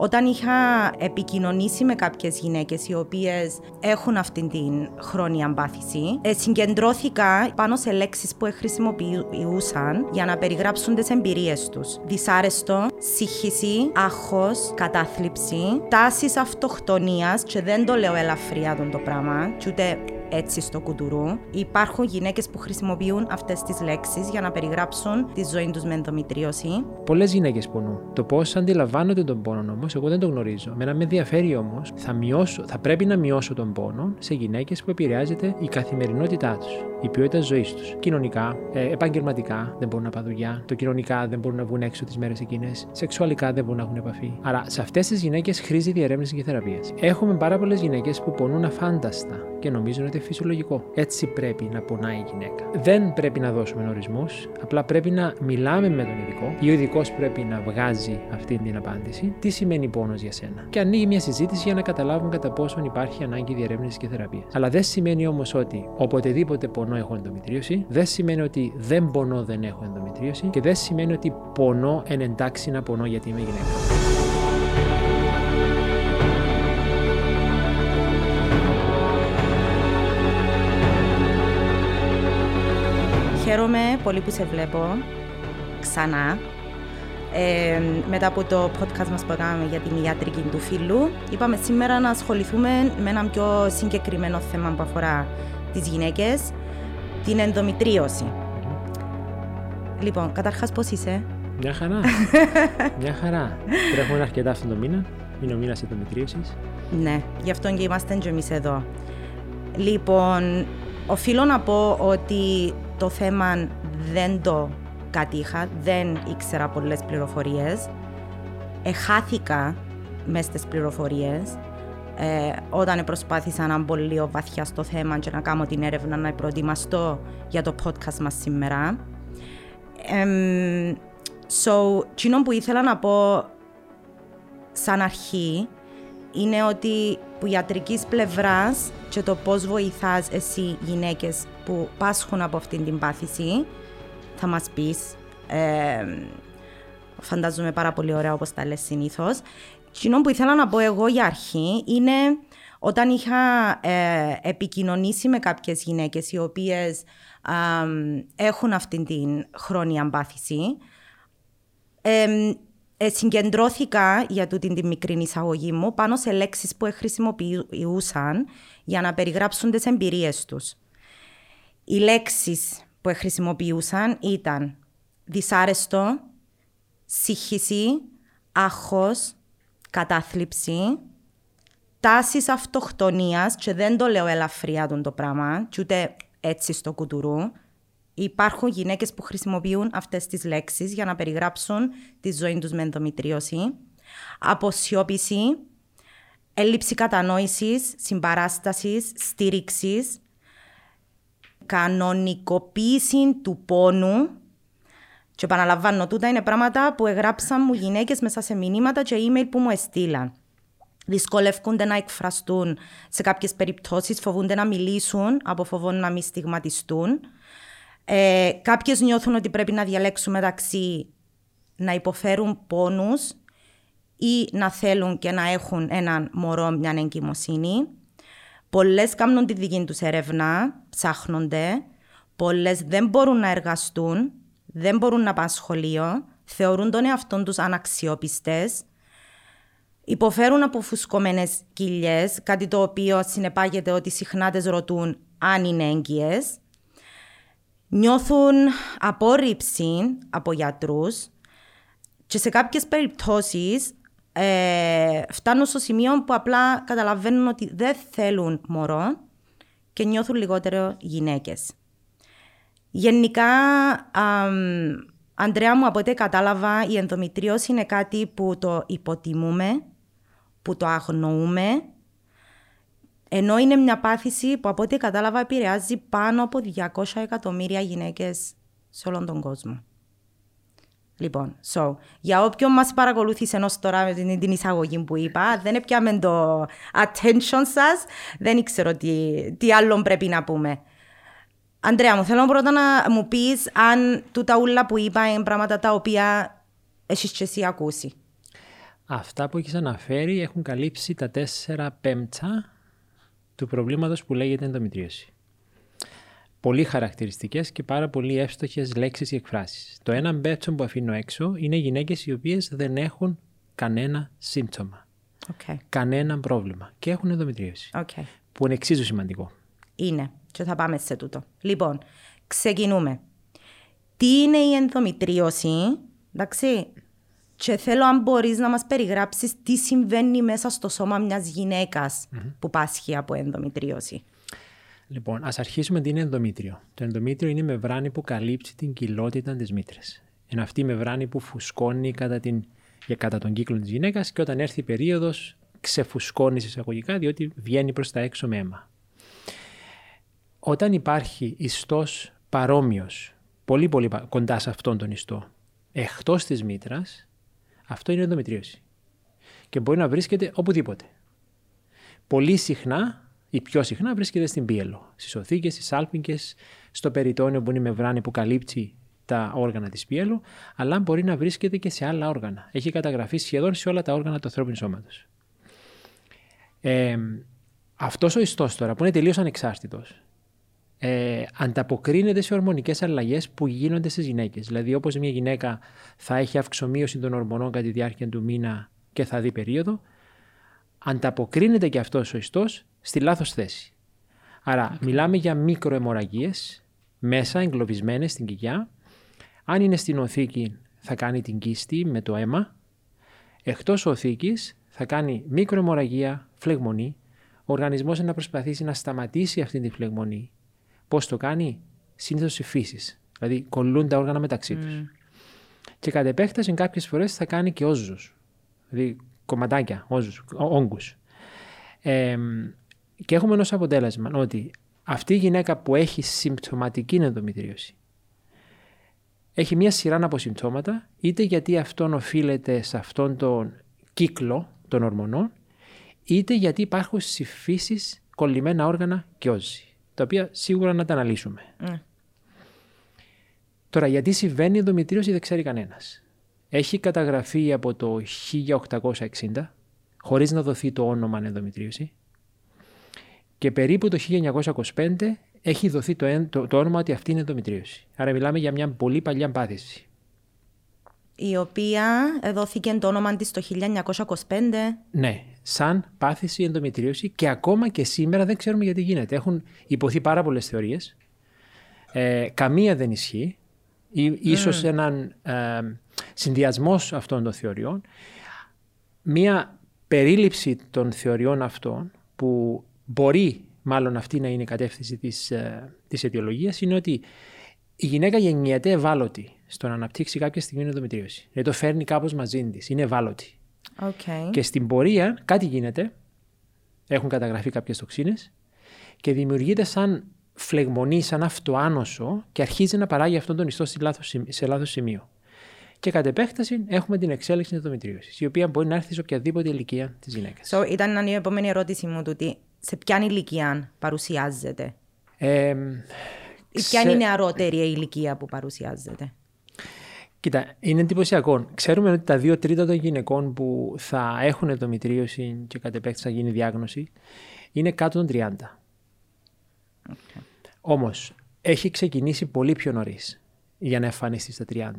Όταν είχα επικοινωνήσει με κάποιες γυναίκες οι οποίες έχουν αυτήν την χρόνια αμπάθηση, ε, συγκεντρώθηκα πάνω σε λέξεις που χρησιμοποιούσαν για να περιγράψουν τις εμπειρίες τους. Δυσάρεστο, σύγχυση, άγχος, κατάθλιψη, τάσεις αυτοκτονίας και δεν το λέω ελαφριά το πράγμα, και ούτε έτσι στο κουτουρού. Υπάρχουν γυναίκες που χρησιμοποιούν αυτές τις λέξεις για να περιγράψουν τη ζωή τους με ενδομητρίωση. Πολλές γυναίκες πονούν. Το πώς αντιλαμβάνονται τον πόνο όμως, εγώ δεν το γνωρίζω. Μένα με ενδιαφέρει όμως, θα, θα πρέπει να μειώσω τον πόνο σε γυναίκες που επηρεάζεται η καθημερινότητά τους, η ποιότητα ζωής τους. Κοινωνικά, ε, επαγγελματικά δεν μπορούν να πάνε δουλειά, το κοινωνικά δεν μπορούν να βγουν έξω τις μέρες εκείνες, σεξουαλικά δεν μπορούν να έχουν επαφή. Άρα σε αυτές τις γυναίκες χρήζει διερεύνηση και θεραπείας. Έχουμε πάρα πολλές γυναίκες που πονούν αφάνταστα και νομίζουν ότι φυσιολογικό. Έτσι πρέπει να πονάει η γυναίκα. Δεν πρέπει να δώσουμε ορισμούς, απλά πρέπει να μιλάμε με τον ειδικό ή ο ειδικός πρέπει να βγάζει αυτή την απάντηση. Τι σημαίνει πόνος για σένα; Και ανοίγει μια συζήτηση για να καταλάβουν κατά πόσον υπάρχει ανάγκη διερεύνησης και θεραπείας. Αλλά δεν σημαίνει όμως ότι οποτεδήποτε πονώ έχω ενδομητρίωση, δεν σημαίνει ότι δεν πονώ δεν έχω ενδομητρίωση και δεν σημαίνει ότι πονώ εν εντάξει να πονώ γιατί είμαι γυναίκα. Χαίρομαι πολύ που σε βλέπω ξανά. Ε, μετά από το podcast μας που έκαναμε για την ιατρική του φίλου, είπαμε σήμερα να ασχοληθούμε με ένα πιο συγκεκριμένο θέμα που αφορά τις γυναίκες, την ενδομητρίωση. Λοιπόν, καταρχάς πώς είσαι; Μια χαρά. Μια χαρά. Τρέχουμε αρκετά αυτόν τον μήνα. Είναι ο μήνας ενδομητρίωσης. Ναι, γι' αυτό και είμαστε και εμείς εδώ. Λοιπόν, οφείλω να πω ότι το θέμα δεν το κατήχα, δεν ήξερα πολλές πληροφορίες. Εχάθηκα μέσα στις πληροφορίες ε, όταν προσπάθησα να μπω λίγο βαθιά στο θέμα και να κάνω την έρευνα να προετοιμαστώ για το podcast μας σήμερα. Ε, so, που ήθελα να πω σαν αρχή είναι ότι που ιατρικής πλευράς και το πώς βοηθάς εσύ γυναίκες που πάσχουν από αυτήν την πάθηση θα μας πεις. Ε, φαντάζομαι πάρα πολύ ωραία όπως τα λες συνήθως. Κοινό που ήθελα να πω εγώ για αρχή είναι όταν είχα ε, επικοινωνήσει με κάποιες γυναίκες οι οποίες έχουν αυτήν την χρόνια πάθηση ε, ε, συγκεντρώθηκα για τούτη την μικρή εισαγωγή μου πάνω σε λέξεις που χρησιμοποιούσαν για να περιγράψουν τις εμπειρίες τους. Οι λέξεις που χρησιμοποιούσαν ήταν δυσάρεστο, σύγχυση, άγχος, κατάθλιψη, τάσεις αυτοκτονίας και δεν το λέω ελαφριά τον το πράγμα και ούτε έτσι στο κουτουρού, Υπάρχουν γυναίκες που χρησιμοποιούν αυτές τις λέξεις για να περιγράψουν τη ζωή τους με ενδομητρίωση. Αποσιώπηση, έλλειψη κατανόησης, συμπαράστασης, στήριξης, κανονικοποίηση του πόνου. Και επαναλαμβάνω, τούτα είναι πράγματα που εγγράψαν μου γυναίκες μέσα σε μηνύματα και email που μου έστειλαν. Δυσκολεύονται να εκφραστούν σε κάποιες περιπτώσεις, φοβούνται να μιλήσουν από φοβόν να μην στιγματιστούν. Ε, Κάποιες νιώθουν ότι πρέπει να διαλέξουν μεταξύ να υποφέρουν πόνους ή να θέλουν και να έχουν έναν μωρό, μια εγκυμοσύνη. Πολλές κάνουν τη δική τους έρευνα, ψάχνονται. Πολλές δεν μπορούν να εργαστούν, δεν μπορούν να πάνε σχολείο, θεωρούν τον εαυτό τους αναξιόπιστες. Υποφέρουν από φουσκωμένες κοιλιές, κάτι το οποίο συνεπάγεται ότι συχνά τις ρωτούν αν είναι έγκυες νιώθουν απόρριψη από γιατρούς και σε κάποιες περιπτώσεις ε, φτάνουν στο σημείο που απλά καταλαβαίνουν ότι δεν θέλουν μωρό και νιώθουν λιγότερο γυναίκες. Γενικά, Αντρέα μου, από ό,τι κατάλαβα, η ενδομητρίωση είναι κάτι που το υποτιμούμε, που το αγνοούμε ενώ είναι μια πάθηση που από ό,τι κατάλαβα επηρεάζει πάνω από 200 εκατομμύρια γυναίκες σε όλον τον κόσμο. Λοιπόν, so, για όποιον μας παρακολούθησε ενός τώρα με την, την εισαγωγή που είπα, δεν έπιαμε το attention σας, δεν ήξερα τι, τι άλλο πρέπει να πούμε. Αντρέα μου, θέλω πρώτα να μου πεις αν τούτα ούλα που είπα είναι πράγματα τα οποία έχει και εσύ ακούσει. Αυτά που έχεις αναφέρει έχουν καλύψει τα 4 πέμπτσα του προβλήματος που λέγεται ενδομητρίωση. Πολύ χαρακτηριστικές και πάρα πολύ εύστοχες λέξεις ή εκφράσεις. Το ένα μπέτσο που αφήνω έξω είναι γυναίκες οι οποίες δεν έχουν κανένα σύμπτωμα. Okay. Κανένα πρόβλημα και έχουν ενδομητρίωση. Okay. Που είναι εξίσου σημαντικό. Είναι. Και θα πάμε σε τούτο. Λοιπόν, ξεκινούμε. Τι είναι η ενδομητρίωση, εντάξει, και θέλω αν μπορείς να μας περιγράψεις τι συμβαίνει μέσα στο σώμα μιας γυναικα που πάσχει από ενδομητρίωση. Λοιπόν, ας αρχίσουμε τι είναι ενδομήτριο. Το ενδομήτριο είναι η μεμβράνη που καλύψει την κοιλότητα της μήτρη. Είναι αυτή η μεμβράνη που φουσκώνει κατά, την, κατά τον κύκλο της γυναίκας και όταν έρθει η περίοδος ξεφουσκώνεις εισαγωγικά διότι βγαίνει προς τα έξω με αίμα. Όταν υπάρχει ιστός παρόμοιος, πολύ πολύ κοντά σε αυτόν τον ιστό, εκτός της μήτρας, αυτό είναι ενδομητρίωση. Και μπορεί να βρίσκεται οπουδήποτε. Πολύ συχνά ή πιο συχνά βρίσκεται στην πίελο, στις οθήκες, στις άλπικες, στο περιτόνιο που είναι η μεμβράνη που καλύπτει τα όργανα της πίελου, αλλά μπορεί να βρίσκεται και σε άλλα όργανα. Έχει καταγραφεί σχεδόν σε όλα τα όργανα του ανθρώπινου σώματος. Ε, αυτός ο ιστός τώρα που είναι τελείως ανεξάρτητος ε, ανταποκρίνεται σε ορμονικές αλλαγές που γίνονται στις γυναίκες. Δηλαδή όπως μια γυναίκα θα έχει αυξομοίωση των ορμονών κατά τη διάρκεια του μήνα και θα δει περίοδο, ανταποκρίνεται και αυτός ο ιστός στη λάθος θέση. Άρα μιλάμε για μικροαιμορραγίες μέσα εγκλωβισμένες στην κοιλιά. Αν είναι στην οθήκη θα κάνει την κίστη με το αίμα. Εκτός οθήκης θα κάνει μικροαιμορραγία, φλεγμονή. Ο οργανισμός να προσπαθήσει να σταματήσει αυτή τη φλεγμονή Πώς το κάνει, συνήθως οι φύσεις. Δηλαδή κολλούν τα όργανα μεταξύ τους. Mm. Και κατ' επέκταση κάποιες φορές θα κάνει και όζους. Δηλαδή κομματάκια, όζους, όγκους. Ε, και έχουμε ενός αποτέλεσμα ότι αυτή η γυναίκα που έχει συμπτωματική ενδομητρίωση έχει μια σειρά από συμπτώματα, είτε γιατί αυτόν οφείλεται σε αυτόν τον κύκλο των ορμονών, είτε γιατί υπάρχουν στις φύσεις κολλημένα όργανα και όζη τα οποία σίγουρα να τα αναλύσουμε. Mm. Τώρα, γιατί συμβαίνει η ενδομητρίωση δεν ξέρει κανένας; Έχει καταγραφεί από το 1860, χωρίς να δοθεί το όνομα ενδομητρίωση, και περίπου το 1925 έχει δοθεί το, το, το όνομα ότι αυτή είναι ενδομητρίωση. Άρα μιλάμε για μια πολύ παλιά πάθηση. Η οποία δόθηκε το όνομα της το 1925. Ναι, σαν πάθηση ενδομητρίωση και ακόμα και σήμερα δεν ξέρουμε γιατί γίνεται. Έχουν υποθεί πάρα πολλές θεωρίες. Ε, καμία δεν ισχύει. Ή, ίσως έναν ε, συνδυασμός αυτών των θεωριών. Μία περίληψη των θεωριών αυτών που μπορεί μάλλον αυτή να είναι η κατεύθυνση της, ε, της αιτιολογίας είναι ότι η γυναίκα γεννιέται ευάλωτη στο να αναπτύξει κάποια στιγμή ενδομητρίωση. Δηλαδή το φέρνει κάπως μαζί της. είναι ευάλωτη. Okay. Και στην πορεία κάτι γίνεται. Έχουν καταγραφεί κάποιες τοξίνες και δημιουργείται σαν φλεγμονή, σαν αυτοάνωσο και αρχίζει να παράγει αυτόν τον ιστό σε λάθος σημείο. Και κατ' επέκταση έχουμε την εξέλιξη της ενδομητρίωσης, η οποία μπορεί να έρθει σε οποιαδήποτε ηλικία της γυναίκας. So, ήταν η επόμενη ερώτηση μου του ότι σε ποια ηλικία παρουσιάζεται; Ε, Ποια είναι η νεαρότερη ηλικία που παρουσιάζεται. Κοίτα, είναι εντυπωσιακό. Ξέρουμε ότι τα δύο τρίτα των γυναικών που θα έχουν ενδομητρίωση και κατ' επέκταση θα γίνει διάγνωση είναι κάτω των 30. Okay. Όμως, έχει ξεκινήσει πολύ πιο νωρίς για να εμφανιστεί στα 30.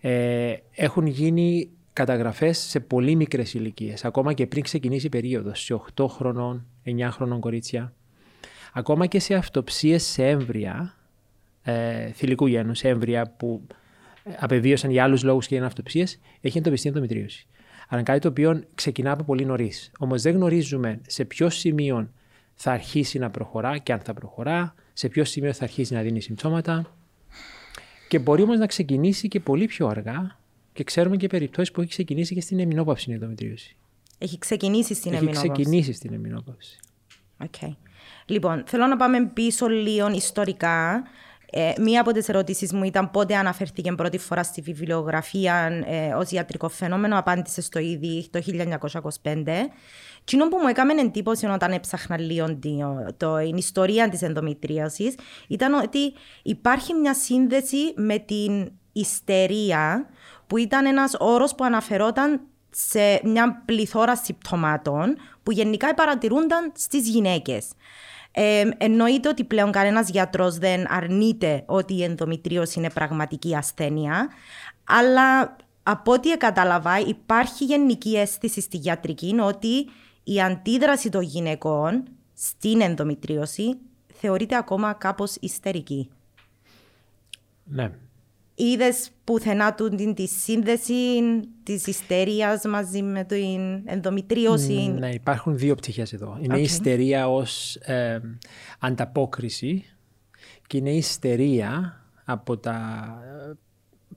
Ε, έχουν γίνει καταγραφές σε πολύ μικρές ηλικίες, ακόμα και πριν ξεκινήσει η περίοδος, σε 8 χρονών, 9 χρονών κορίτσια. Ακόμα και σε αυτοψίες σε έμβρια, ε, θηλυκού γένους, έμβρια που απεβίωσαν για άλλους λόγους και για αυτοψίες, έχει εντοπιστεί ενδομητρίωση. Άρα είναι κάτι το οποίο ξεκινά από πολύ νωρίς. Όμως δεν γνωρίζουμε σε ποιο σημείο θα αρχίσει να προχωρά και αν θα προχωρά, σε ποιο σημείο θα αρχίσει να δίνει συμπτώματα. Και μπορεί όμως να ξεκινήσει και πολύ πιο αργά και ξέρουμε και περιπτώσεις που έχει ξεκινήσει και στην εμινόπαυση η ενδομητρίωση. Έχει ξεκινήσει στην έχει εμινόπαυση. Έχει ξεκινήσει στην εμινόπαυση. Okay. Λοιπόν, θέλω να πάμε πίσω λίγο ιστορικά ε, μία από τις ερωτήσεις μου ήταν πότε αναφέρθηκε πρώτη φορά στη βιβλιογραφία ε, ως ιατρικό φαινόμενο. Απάντησε στο ήδη το 1925. Τι που μου έκανε εντύπωση όταν έψαχνα λίγο την ιστορία της ενδομητρίαση ήταν ότι υπάρχει μια σύνδεση με την ιστερία που ήταν ένας όρος που αναφερόταν σε μια πληθώρα συμπτωμάτων που γενικά παρατηρούνταν στις γυναίκες. Ε, εννοείται ότι πλέον κανένας γιατρός δεν αρνείται ότι η ενδομητρίωση είναι πραγματική ασθένεια, αλλά από ό,τι κατάλαβα υπάρχει γενική αίσθηση στη γιατρική ότι η αντίδραση των γυναικών στην ενδομητρίωση θεωρείται ακόμα κάπως ιστερική. Ναι. Είδες πουθενά του την τη σύνδεση της ιστερίας μαζί με την ενδομητρίωση; Ναι, υπάρχουν δύο πτυχές εδώ. Είναι η ιστερία ως ε, ανταπόκριση και είναι η ιστερία από τα ε,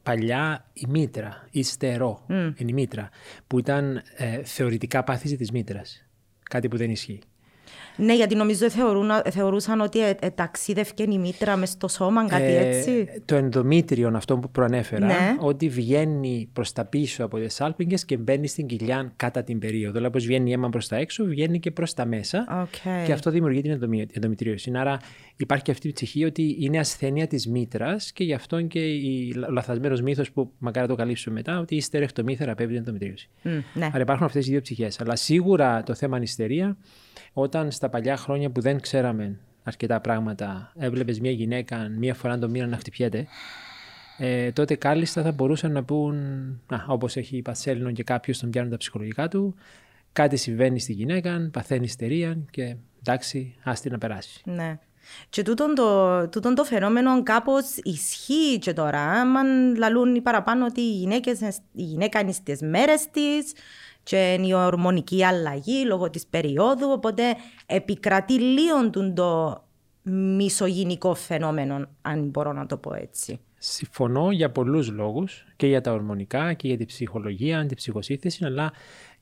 παλιά η μήτρα, η στερό, mm. η μήτρα, που ήταν ε, θεωρητικά πάθηση της μήτρας. Κάτι που δεν ισχύει. Ναι, γιατί νομίζω θεωρούν, θεωρούσαν ότι ε, ε, ταξίδευκε η μήτρα μες στο σώμα, κάτι ε, έτσι. Το ενδομήτριο, αυτό που προανέφερα, ναι. ότι βγαίνει προς τα πίσω από τις σάλπιγγε και μπαίνει στην κοιλιά κατά την περίοδο. Δηλαδή, όπω βγαίνει αίμα προς τα έξω, βγαίνει και προς τα μέσα. Okay. Και αυτό δημιουργεί την ενδομητρίωση. Άρα υπάρχει και αυτή η ψυχή ότι είναι ασθένεια της μήτρας και γι' αυτό και ο λαθασμένος μύθος που μακάρι το καλύψουμε μετά, ότι η στερεχτομή θεραπεύει την ενδομητρίωση. Mm, ναι. Άρα υπάρχουν αυτές οι δύο ψυχές. Αλλά σίγουρα το θέμα ανιστερία όταν στα παλιά χρόνια που δεν ξέραμε αρκετά πράγματα, έβλεπες μια γυναίκα μία φορά το μήνα να χτυπιέται, ε, τότε κάλλιστα θα μπορούσαν να πούν, όπως έχει η Πασέλινο και κάποιος τον πιάνουν τα ψυχολογικά του, κάτι συμβαίνει στη γυναίκα, παθαίνει ιστερία και εντάξει, άστι να περάσει. Ναι. Και τούτον το, τούτον το φαινόμενο κάπως ισχύει και τώρα. Αν λαλούν οι παραπάνω ότι οι γυναίκες, η γυναίκα είναι στις μέρες της, και είναι η ορμονική αλλαγή λόγω της περίοδου, οπότε επικρατεί λίγο το μισογενικό φαινόμενο, αν μπορώ να το πω έτσι. Συμφωνώ για πολλούς λόγους και για τα ορμονικά και για την ψυχολογία, την ψυχοσύνθεση, αλλά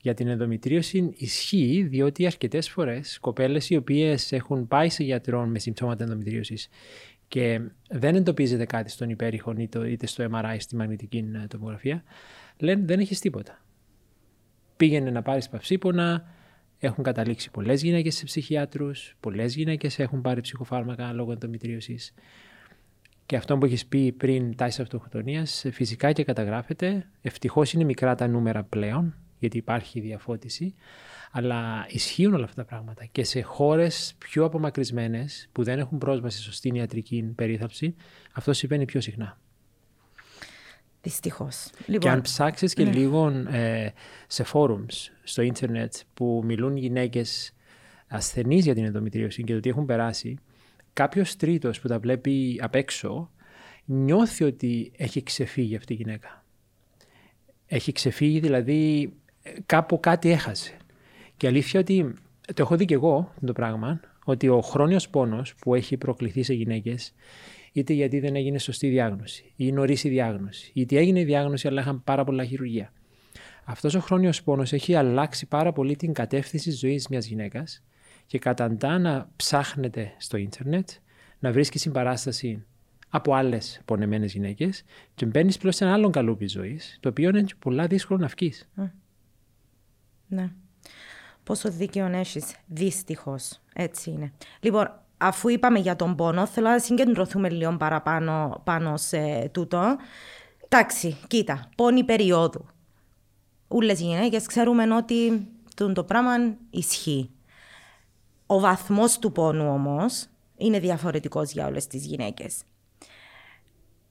για την ενδομητρίωση ισχύει διότι αρκετές φορές κοπέλες οι οποίες έχουν πάει σε γιατρό με συμπτώματα ενδομητρίωσης και δεν εντοπίζεται κάτι στον υπέρηχο είτε στο MRI, στη μαγνητική τομογραφία, λένε δεν έχεις τίποτα πήγαινε να πάρει παυσίπονα. Έχουν καταλήξει πολλές γυναίκες σε ψυχιάτρους, πολλές γυναίκες έχουν πάρει ψυχοφάρμακα λόγω ενδομητρίωση. Και αυτό που έχεις πει πριν τάση αυτοκτονίας, φυσικά και καταγράφεται. Ευτυχώς είναι μικρά τα νούμερα πλέον, γιατί υπάρχει διαφώτιση. Αλλά ισχύουν όλα αυτά τα πράγματα. Και σε χώρες πιο απομακρυσμένες, που δεν έχουν πρόσβαση σε σωστή ιατρική περίθαψη, αυτό συμβαίνει πιο συχνά. Δυστυχώς. Λοιπόν, και αν ψάξεις και ναι. λίγο ε, σε forums στο ίντερνετ που μιλούν γυναίκες ασθενείς για την ενδομητρίωση και το τι έχουν περάσει, κάποιος τρίτος που τα βλέπει απ' έξω νιώθει ότι έχει ξεφύγει αυτή η γυναίκα. Έχει ξεφύγει, δηλαδή κάπου κάτι έχασε. Και αλήθεια ότι το έχω δει και εγώ το πράγμα, ότι ο χρόνιος πόνος που έχει προκληθεί σε γυναίκες είτε γιατί δεν έγινε σωστή διάγνωση ή νωρίς η διάγνωση, είτε έγινε η διάγνωση αλλά είχαν πάρα πολλά χειρουργία. Αυτός ο χρόνιος πόνος έχει αλλάξει πάρα πολύ την κατεύθυνση τη ζωής μιας γυναίκας και καταντά να ψάχνετε στο ίντερνετ, να βρίσκει συμπαράσταση από άλλες πονεμένες γυναίκες και μπαίνεις πλέον σε ένα άλλο καλούπι ζωής, το οποίο είναι πολλά δύσκολο να βγεις. Ναι. Πόσο δίκαιο έχεις, δυστυχώς. Έτσι είναι. Λοιπόν, αφού είπαμε για τον πόνο, θέλω να συγκεντρωθούμε λίγο παραπάνω πάνω σε τούτο. Εντάξει, κοίτα, πόνη περίοδου. Ούλες οι γυναίκες ξέρουμε ότι το πράγμα ισχύει. Ο βαθμός του πόνου όμως είναι διαφορετικός για όλες τις γυναίκες.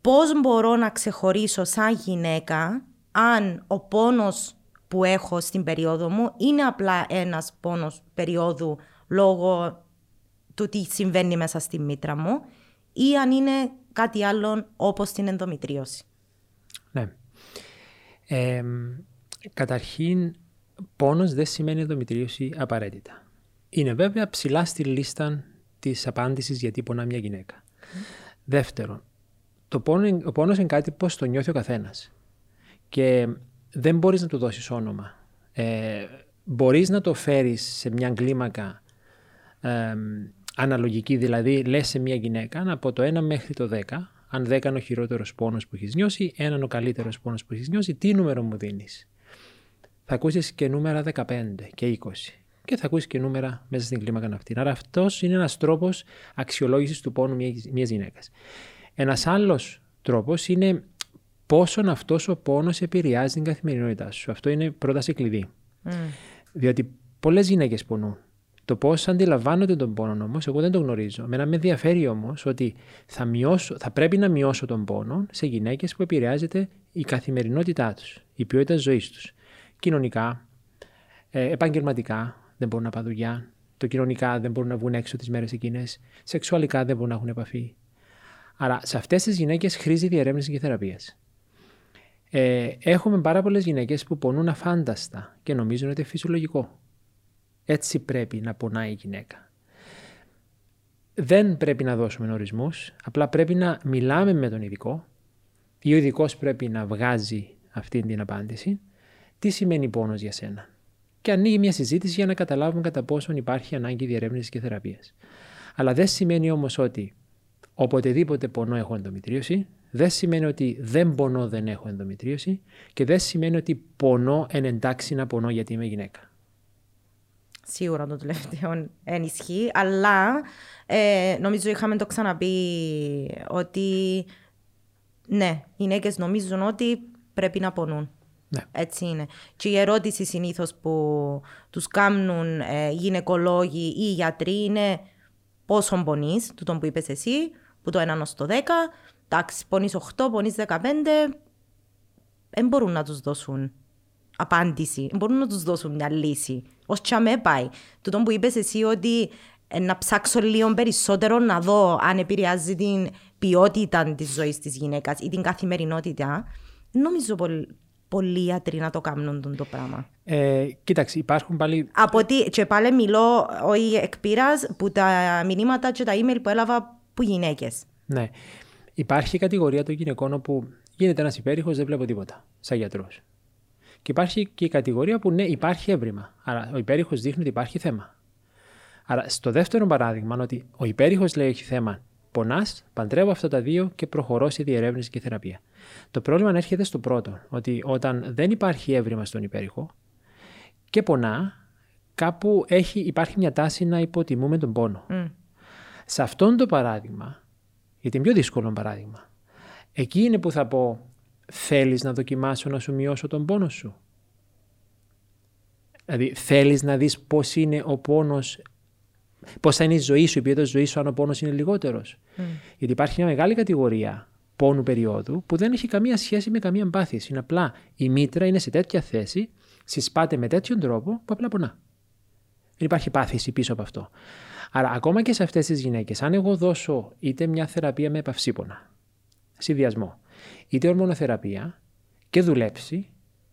Πώς μπορώ να ξεχωρίσω σαν γυναίκα αν ο πόνος που έχω στην περίοδο μου είναι απλά ένας πόνος περίοδου λόγω του τι συμβαίνει μέσα στη μήτρα μου ή αν είναι κάτι άλλο όπως την ενδομητρίωση. Ναι. καταρχήν, πόνος δεν σημαίνει ενδομητρίωση απαραίτητα. Είναι βέβαια ψηλά στη λίστα της απάντησης γιατί πονά μια γυναίκα. Δεύτερον, το πόνο, ο πόνος είναι κάτι που το νιώθει ο καθένας. Και δεν μπορείς να του δώσεις όνομα. Ε, μπορείς να το φέρεις σε μια κλίμακα αναλογική, δηλαδή λες σε μια γυναίκα από το 1 μέχρι το 10, αν 10 είναι ο χειρότερος πόνος που έχεις νιώσει, έναν ο καλύτερος πόνος που έχεις νιώσει, τι νούμερο μου δίνεις; Θα ακούσεις και νούμερα 15 και 20 και θα ακούσεις και νούμερα μέσα στην κλίμακα αυτή. Άρα αυτός είναι ένας τρόπος αξιολόγησης του πόνου μιας γυναίκας. Ένας άλλος τρόπος είναι πόσον αυτός ο πόνος επηρεάζει την καθημερινότητά σου. Αυτό είναι πρόταση κλειδί. Mm. Διότι πολλές γυναίκες πονούν. Το πώς αντιλαμβάνονται τον πόνο όμως, εγώ δεν το γνωρίζω. Μένα με ενδιαφέρει όμως ότι θα, μειώσω, θα πρέπει να μειώσω τον πόνο σε γυναίκες που επηρεάζεται η καθημερινότητά τους, η ποιότητα ζωής τους. Κοινωνικά, ε, επαγγελματικά, δεν μπορούν να πάνε δουλειά. Το κοινωνικά δεν μπορούν να βγουν έξω τις μέρες εκείνες. Σεξουαλικά δεν μπορούν να έχουν επαφή. Άρα σε αυτές τις γυναίκες χρήζει διερεύνηση και θεραπείας. Ε, έχουμε πάρα πολλές γυναίκες που πονούν αφάνταστα και νομίζουν ότι είναι φυσιολογικό. Έτσι πρέπει να πονάει η γυναίκα. Δεν πρέπει να δώσουμε ορισμούς, απλά πρέπει να μιλάμε με τον ειδικό ή ο ειδικός πρέπει να βγάζει αυτή την απάντηση. Τι σημαίνει πόνος για σένα; Και ανοίγει μια συζήτηση για να καταλάβουμε κατά πόσον υπάρχει ανάγκη διερεύνησης και θεραπείας. Αλλά δεν σημαίνει όμως ότι οποτεδήποτε πονώ έχω ενδομητρίωση, δεν σημαίνει ότι δεν πονώ δεν έχω ενδομητρίωση και δεν σημαίνει ότι πονώ εν εντάξει να πονώ γιατί είμαι γυναίκα. Σίγουρα το τελευταίο ενισχύει, αλλά ε, νομίζω είχαμε το ξαναπεί ότι ναι, οι γυναίκες νομίζουν ότι πρέπει να πονούν. Ναι. Έτσι είναι. Και η ερώτηση συνήθως που τους κάνουν ε, γυναικολόγοι ή γιατροί είναι πόσο πονείς, του τον που είπες εσύ, που το 1 στο 10, εντάξει, πονείς 8, πονείς 15, δεν μπορούν να τους δώσουν απάντηση, δεν μπορούν να τους δώσουν μια λύση. Ω τσαμέ πάει. Τούτο που είπες εσύ ότι ε, να ψάξω λίγο περισσότερο να δω αν επηρεάζει την ποιότητα της ζωής της γυναίκας ή την καθημερινότητα. Νομίζω πολύ, πολλοί ιατροί να το κάνουν το πράγμα. Ε, κοίταξε, υπάρχουν πάλι. Από ότι, και πάλι μιλώ, όχι εκ που τα μηνύματα και τα email που έλαβα που γυναίκες. Ναι. Υπάρχει κατηγορία των γυναικών όπου γίνεται ένας υπέρηχος, δεν βλέπω τίποτα, σαν γιατρός. Και υπάρχει και η κατηγορία που ναι, υπάρχει έβριμα. Άρα ο υπέρηχος δείχνει ότι υπάρχει θέμα. Άρα στο δεύτερο παράδειγμα, ότι ο υπέρηχος λέει έχει θέμα, πονάς, παντρεύω αυτά τα δύο και προχωρώ σε διερεύνηση και θεραπεία. Το πρόβλημα έρχεται στο πρώτο, ότι όταν δεν υπάρχει έβριμα στον υπέρηχο και πονά, κάπου έχει, υπάρχει μια τάση να υποτιμούμε τον πόνο. Σε αυτόν το παράδειγμα, γιατί είναι πιο δύσκολο παράδειγμα, εκεί είναι που θα πω θέλεις να δοκιμάσω να σου μειώσω τον πόνο σου; Δηλαδή θέλεις να δεις πώς είναι ο πόνος, πώς θα είναι η ζωή σου, η ποιότητα ζωή σου αν ο πόνος είναι λιγότερος. Γιατί υπάρχει μια μεγάλη κατηγορία πόνου περίοδου που δεν έχει καμία σχέση με καμία εμπάθηση. Είναι απλά η μήτρα είναι σε τέτοια θέση, συσπάται με τέτοιον τρόπο που απλά πονά. Δεν υπάρχει πάθηση πίσω από αυτό. Άρα, ακόμα και σε αυτές τις γυναίκες, αν εγώ δώσω είτε μια θεραπεία με επαυσίπονα, συνδυασμό, είτε ορμονοθεραπεία και δουλέψει,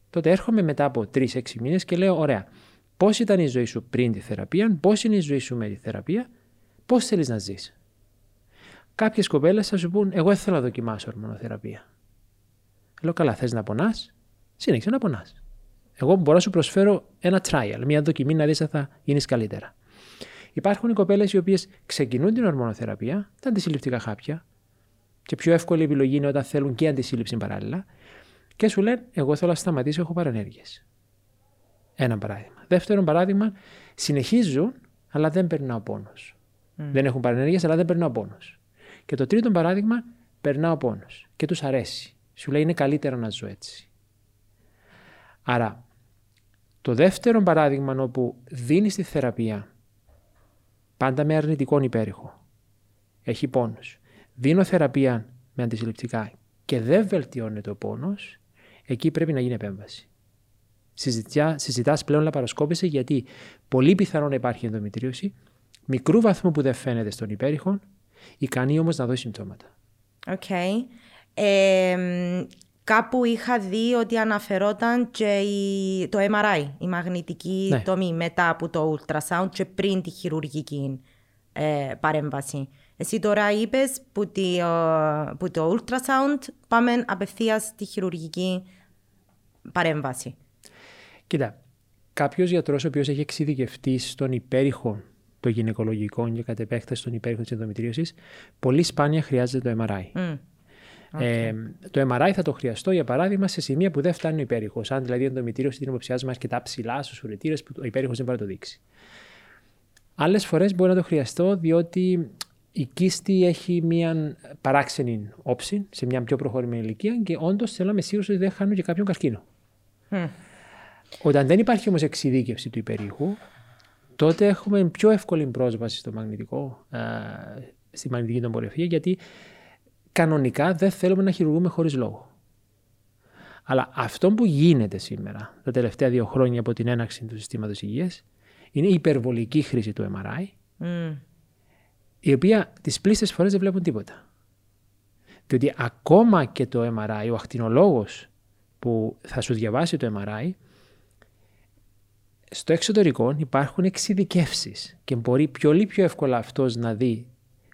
τότε έρχομαι μετά από 3-6 μήνες και λέω: Ωραία, πώς ήταν η ζωή σου πριν τη θεραπεία, πώς είναι η ζωή σου με τη θεραπεία, πώς θέλεις να ζεις. Κάποιες κοπέλες θα σου πούν: Εγώ θέλω να δοκιμάσω ορμονοθεραπεία. Λέω: Καλά, θες να πονάς, συνέχισε να πονάς. Εγώ μπορώ να σου προσφέρω ένα trial, μια δοκιμή να δεις αν θα γίνεις καλύτερα. Υπάρχουν οι κοπέλες οι οποίες ξεκινούν την ορμονοθεραπεία, τα αντισυλληπτικά χάπια, και πιο εύκολη επιλογή είναι όταν θέλουν και αντισύλληψη παράλληλα, και σου λένε: Εγώ θέλω να σταματήσω, έχω παρενέργειες. Ένα παράδειγμα. Δεύτερον παράδειγμα, συνεχίζουν, αλλά δεν περνάω πόνος. Δεν έχουν παρενέργειες, αλλά δεν περνάω πόνος. Και το τρίτο παράδειγμα, περνάω πόνος και τους αρέσει. Σου λέει: Είναι καλύτερο να ζω έτσι. Άρα, το δεύτερο παράδειγμα όπου δίνεις τη θεραπεία πάντα με αρνητικό υπέρηχο. Έχει πόνους. Δίνω θεραπεία με αντισυλληπτικά και δεν βελτιώνεται ο πόνος, εκεί πρέπει να γίνει επέμβαση. Συζητάς πλέον λαπαροσκόπηση γιατί πολύ πιθανό να υπάρχει ενδομητρίωση, μικρού βαθμού που δεν φαίνεται στον υπέρηχο, ικανή όμως να δώσει συμπτώματα. Οκ. κάπου είχα δει ότι αναφερόταν και η, το MRI, η μαγνητική ναι. τομή μετά από το ultrasound και πριν τη χειρουργική ε, παρέμβαση. Εσύ τώρα είπες που, που το ultrasound πάμε απευθείας στη χειρουργική παρέμβαση. Κοίτα, κάποιος γιατρός ο οποίος έχει εξειδικευτεί στον υπέρηχο των γυναικολογικών και κατ' επέκταση στον υπέρηχο της ενδομητρίωσης, πολύ σπάνια χρειάζεται το MRI. Mm. Ε, το MRI θα το χρειαστώ για παράδειγμα σε σημεία που δεν φτάνει ο υπέρηχος. Αν δηλαδή η ενδομητρίωση την υποψιάζουμε αρκετά ψηλά στους ουρετήρες που ο υπέρηχος δεν μπορεί να το δείξει. Άλλες φορές μπορεί να το χρειαστώ διότι η κίστη έχει μια παράξενη όψη σε μια πιο προχωρημένη ηλικία και όντως θέλω να είμαι σίγουρος ότι δεν χάνω και κάποιον καρκίνο. Mm. Όταν δεν υπάρχει όμως εξειδίκευση του υπερήχου, τότε έχουμε πιο εύκολη πρόσβαση στο μαγνητικό, α, στη μαγνητική τομπορεφία, γιατί κανονικά δεν θέλουμε να χειρουργούμε χωρίς λόγο. Αλλά αυτό που γίνεται σήμερα, τα τελευταία δύο χρόνια από την έναξη του συστήματος υγείας, είναι η υπερβολική χρήση του MRI, mm. Η οποία τις πλήστες φορές δεν βλέπουν τίποτα. Διότι ακόμα και το MRI, ο ακτινολόγος που θα σου διαβάσει το MRI, στο εξωτερικό υπάρχουν εξειδικεύσεις και μπορεί πολύ πιο εύκολα αυτός να δει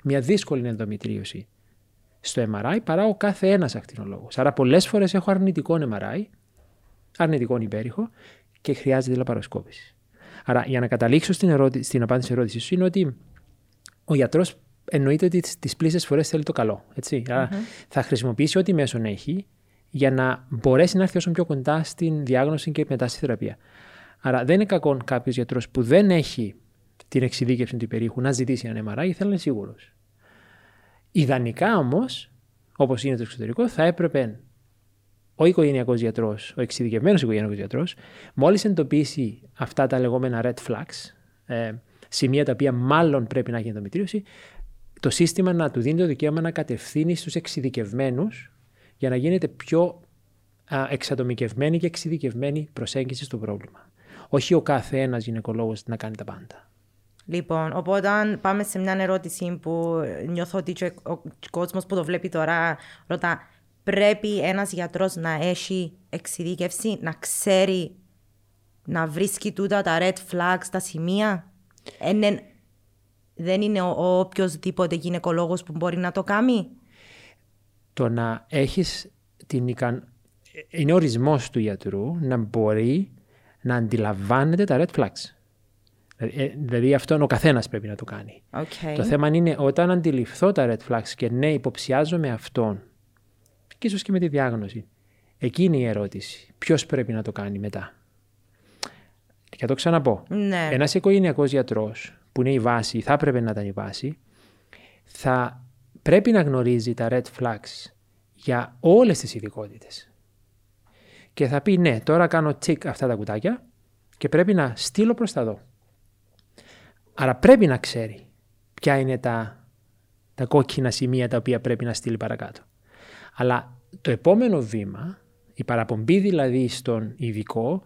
μια δύσκολη ενδομητρίωση στο MRI παρά ο κάθε ένας ακτινολόγος. Άρα, πολλές φορές έχω αρνητικό MRI, αρνητικό υπέρηχο και χρειάζεται λαπαροσκόπηση. Άρα, για να καταλήξω στην, ερώτη, στην απάντηση ερώτηση σου, είναι ότι ο γιατρός εννοείται ότι τις πλήσες φορές θέλει το καλό. Έτσι. Άρα, θα χρησιμοποιήσει ό,τι μέσον έχει για να μπορέσει να έρθει όσο πιο κοντά στην διάγνωση και μετά στη θεραπεία. Άρα δεν είναι κακό κάποιος γιατρός που δεν έχει την εξειδίκευση του υπερήχου να ζητήσει ένα MRI, θέλει να είναι σίγουρος. Ιδανικά όμως, όπως είναι το εξωτερικό, θα έπρεπε ο οικογενειακός γιατρός, ο εξειδικευμένος οικογενειακός γιατρός, μόλις εντοπίσει αυτά τα λεγόμενα red flags, ε, σημεία τα οποία μάλλον πρέπει να έχει ενδομητρίωση, το σύστημα να του δίνει το δικαίωμα να κατευθύνει στους εξειδικευμένους για να γίνεται πιο α, εξατομικευμένη και εξειδικευμένη προσέγγιση στο πρόβλημα. Όχι ο κάθε ένας γυναικολόγος να κάνει τα πάντα. Λοιπόν, οπότε πάμε σε μια ερώτηση που νιώθω ότι ο κόσμος που το βλέπει τώρα ρωτά πρέπει ένας γιατρός να έχει εξειδίκευση, να ξέρει να βρίσκει τούτα τα red flags, τα σημεία; Ενε, δεν είναι ο, ο οποιοδήποτε γυναικολόγος που μπορεί να το κάνει; Το να έχεις την ικαν... Είναι ορισμός του γιατρού να μπορεί να αντιλαμβάνεται τα red flags. Δηλαδή, ε, δηλαδή αυτό ο καθένας πρέπει να το κάνει. Okay. Το θέμα είναι όταν αντιληφθώ τα red flags και ναι, υποψιάζομαι αυτόν, και ίσως και με τη διάγνωση. Εκείνη η ερώτηση. Ποιος πρέπει να το κάνει μετά. Και θα το ξαναπώ. Ναι. Ένας οικογενειακός γιατρός, που είναι η βάση, θα έπρεπε να ήταν η βάση, θα πρέπει να γνωρίζει τα red flags για όλες τις ειδικότητες. Και θα πει ναι, τώρα κάνω tick αυτά τα κουτάκια και πρέπει να στείλω προς τα δω. Άρα πρέπει να ξέρει ποια είναι τα, τα κόκκινα σημεία τα οποία πρέπει να στείλει παρακάτω. Αλλά το επόμενο βήμα, η παραπομπή δηλαδή στον ειδικό,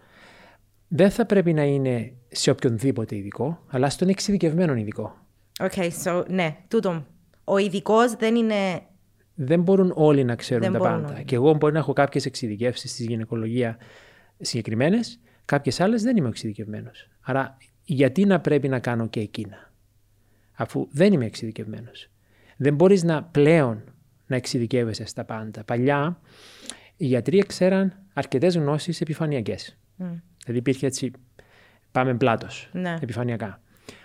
δεν θα πρέπει να είναι σε οποιονδήποτε ειδικό, αλλά στον εξειδικευμένο ειδικό. OK, okay, so, ναι, τούτο. Ο ειδικός δεν είναι. Δεν μπορούν όλοι να ξέρουν τα πάντα. Και εγώ μπορεί να έχω κάποιες εξειδικεύσεις στη γυναικολογία συγκεκριμένες, κάποιες άλλες δεν είμαι εξειδικευμένος. Άρα, γιατί να πρέπει να κάνω και εκείνα, αφού δεν είμαι εξειδικευμένος; Δεν μπορείς να πλέον να εξειδικεύεσαι στα πάντα. Παλιά οι γιατροί ξέραν αρκετές γνώσεις επιφανειακές. Mm. Δηλαδή υπήρχε έτσι, πάμε πλάτος, ναι. επιφανειακά.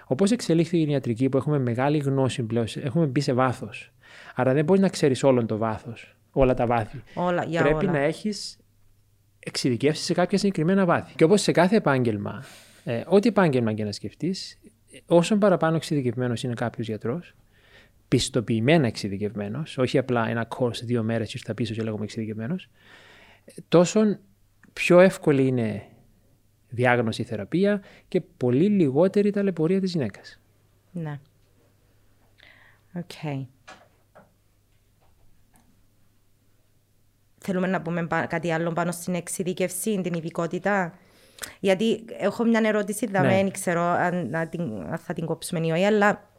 Όπως εξελίχθηκε η ιατρική που έχουμε μεγάλη γνώση πλέον, έχουμε μπει σε βάθος. Άρα δεν μπορείς να ξέρεις όλο το βάθος, όλα τα βάθη. Όλα, για Πρέπει όλα. να έχεις εξειδικεύσεις σε κάποια συγκεκριμένα βάθη. Και όπως σε κάθε επάγγελμα, ε, ό,τι επάγγελμα και να σκεφτείς, όσο παραπάνω εξειδικευμένος είναι κάποιος γιατρός, πιστοποιημένα εξειδικευμένος, όχι απλά ένα course δύο μέρες και ήρθα πίσω και λέγομαι εξειδικευμένος, τόσο πιο εύκολη είναι διάγνωση θεραπεία και πολύ λιγότερη ταλαιπωρία της γυναίκας. Ναι. OK. Okay. Θέλουμε να πούμε κάτι άλλο πάνω στην εξειδίκευση, την ειδικότητα; Γιατί έχω μια ερώτηση, δεν ναι. ξέρω αν, αν, θα την κόψουμε ή όχι, αλλά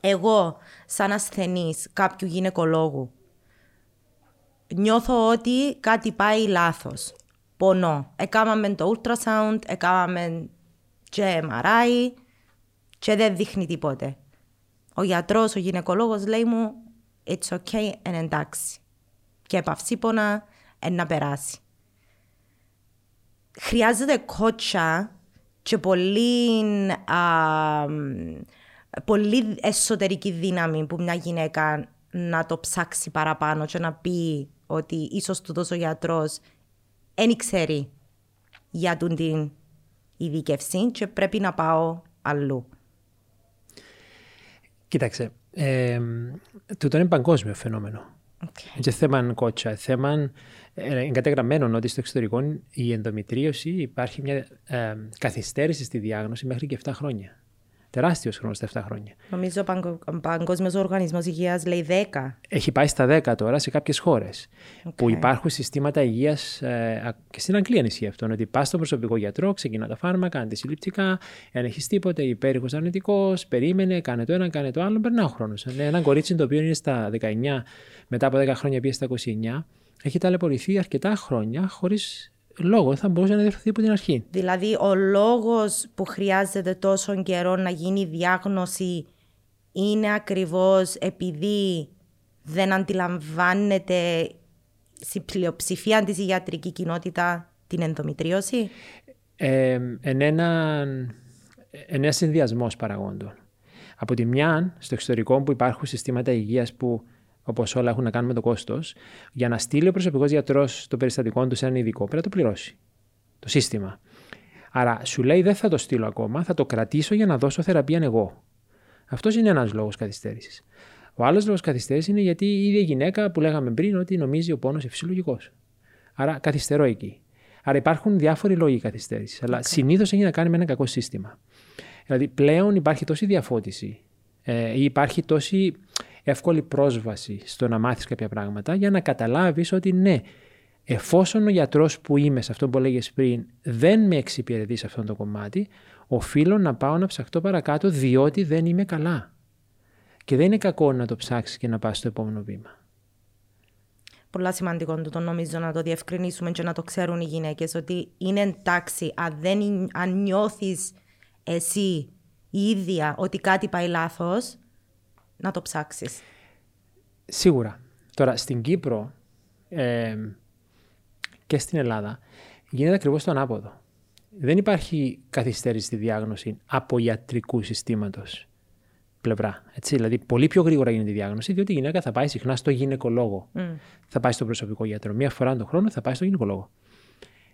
εγώ σαν ασθενής κάποιου γυναικολόγου νιώθω ότι κάτι πάει λάθος. Πονώ. Έκαναμε το ultrasound, έκαναμε και MRI και δεν δείχνει τίποτε. Ο γιατρός, ο γυναικολόγος λέει μου it's okay, εν εντάξει. Και παυσίπονα, εν να περάσει. Χρειάζεται κότσα και πολύ α, πολύ εσωτερική δύναμη που μια γυναίκα να το ψάξει παραπάνω και να πει ότι ίσως του δώσω γιατρός δεν ξέρει για τον την ειδικευσή και πρέπει να πάω αλλού. Κοίταξε, Ε, τούτο είναι παγκόσμιο φαινόμενο. Okay. Είναι θέμα κότσα. Θέμα ε, εγκατεγραμμένο ότι στο εξωτερικό η ενδομητρίωση υπάρχει μια ε, καθυστέρηση στη διάγνωση μέχρι και 7 χρόνια. Τεράστιος χρόνος στα 7 χρόνια. Νομίζω ο Παγκόσμιος Οργανισμός Υγείας λέει 10. Έχει πάει στα 10 τώρα σε κάποιες χώρες. Okay. Που υπάρχουν συστήματα υγείας. Ε, και στην Αγγλία ισχύει αυτό. Ότι πας στον προσωπικό γιατρό, ξεκινά τα φάρμακα, αντισυλληπτικά. Αν έχεις τίποτε, υπέρηχος αρνητικός, περίμενε, κάνε το ένα, κάνε το άλλο. Περνά ο χρόνος. Ένα κορίτσι το οποίο είναι στα 19, μετά από 10 χρόνια πήγε στα 29, έχει ταλαιπωρηθεί αρκετά χρόνια χωρίς λόγο θα μπορούσε να διευθυνθεί από την αρχή. Δηλαδή, ο λόγος που χρειάζεται τόσο καιρό να γίνει η διάγνωση είναι ακριβώς επειδή δεν αντιλαμβάνεται στην πλειοψηφία της ιατρικής κοινότητα την ενδομητρίωση; Ε, εν ένα, ένας συνδυασμός παραγόντων. Από τη μια, στο εξωτερικό που υπάρχουν συστήματα υγείας που όπως όλα έχουν να κάνουν με το κόστος, για να στείλει ο προσωπικός γιατρός το περιστατικό του σε έναν ειδικό, πρέπει να το πληρώσει. Το σύστημα. Άρα σου λέει δεν θα το στείλω ακόμα, θα το κρατήσω για να δώσω θεραπεία εγώ. Αυτός είναι ένας λόγος καθυστέρησης. Ο άλλος λόγος καθυστέρησης είναι γιατί η ίδια γυναίκα που λέγαμε πριν ότι νομίζει ο πόνος φυσιολογικό. Άρα καθυστερώ εκεί. Άρα υπάρχουν διάφοροι λόγοι καθυστέρησης. Αλλά okay. συνήθως έχει να κάνει με ένα κακό σύστημα. Δηλαδή πλέον υπάρχει τόση διαφώτιση ε, ή υπάρχει τόση εύκολη πρόσβαση στο να μάθεις κάποια πράγματα για να καταλάβεις ότι ναι, εφόσον ο γιατρός που είμαι σε αυτό που έλεγες πριν δεν με εξυπηρετεί σε αυτό το κομμάτι, οφείλω να πάω να ψαχτώ παρακάτω διότι δεν είμαι καλά. Και δεν είναι κακό να το ψάξεις και να πας στο επόμενο βήμα. Πολλά σημαντικό το νομίζω να το διευκρινίσουμε και να το ξέρουν οι γυναίκες ότι είναι εντάξει αν, δεν, αν νιώθεις εσύ η ίδια ότι κάτι πάει λάθος να το ψάξεις. Σίγουρα. Τώρα, στην Κύπρο και στην Ελλάδα γίνεται ακριβώς το ανάποδο. Δεν υπάρχει καθυστέρηση στη διάγνωση από ιατρικού συστήματος πλευρά. Έτσι, δηλαδή, πολύ πιο γρήγορα γίνεται η διάγνωση, διότι η γυναίκα θα πάει συχνά στο γυναικολόγο. Θα πάει στο προσωπικό γιατρό. Μία φορά τον χρόνο θα πάει στο γυναικολόγο.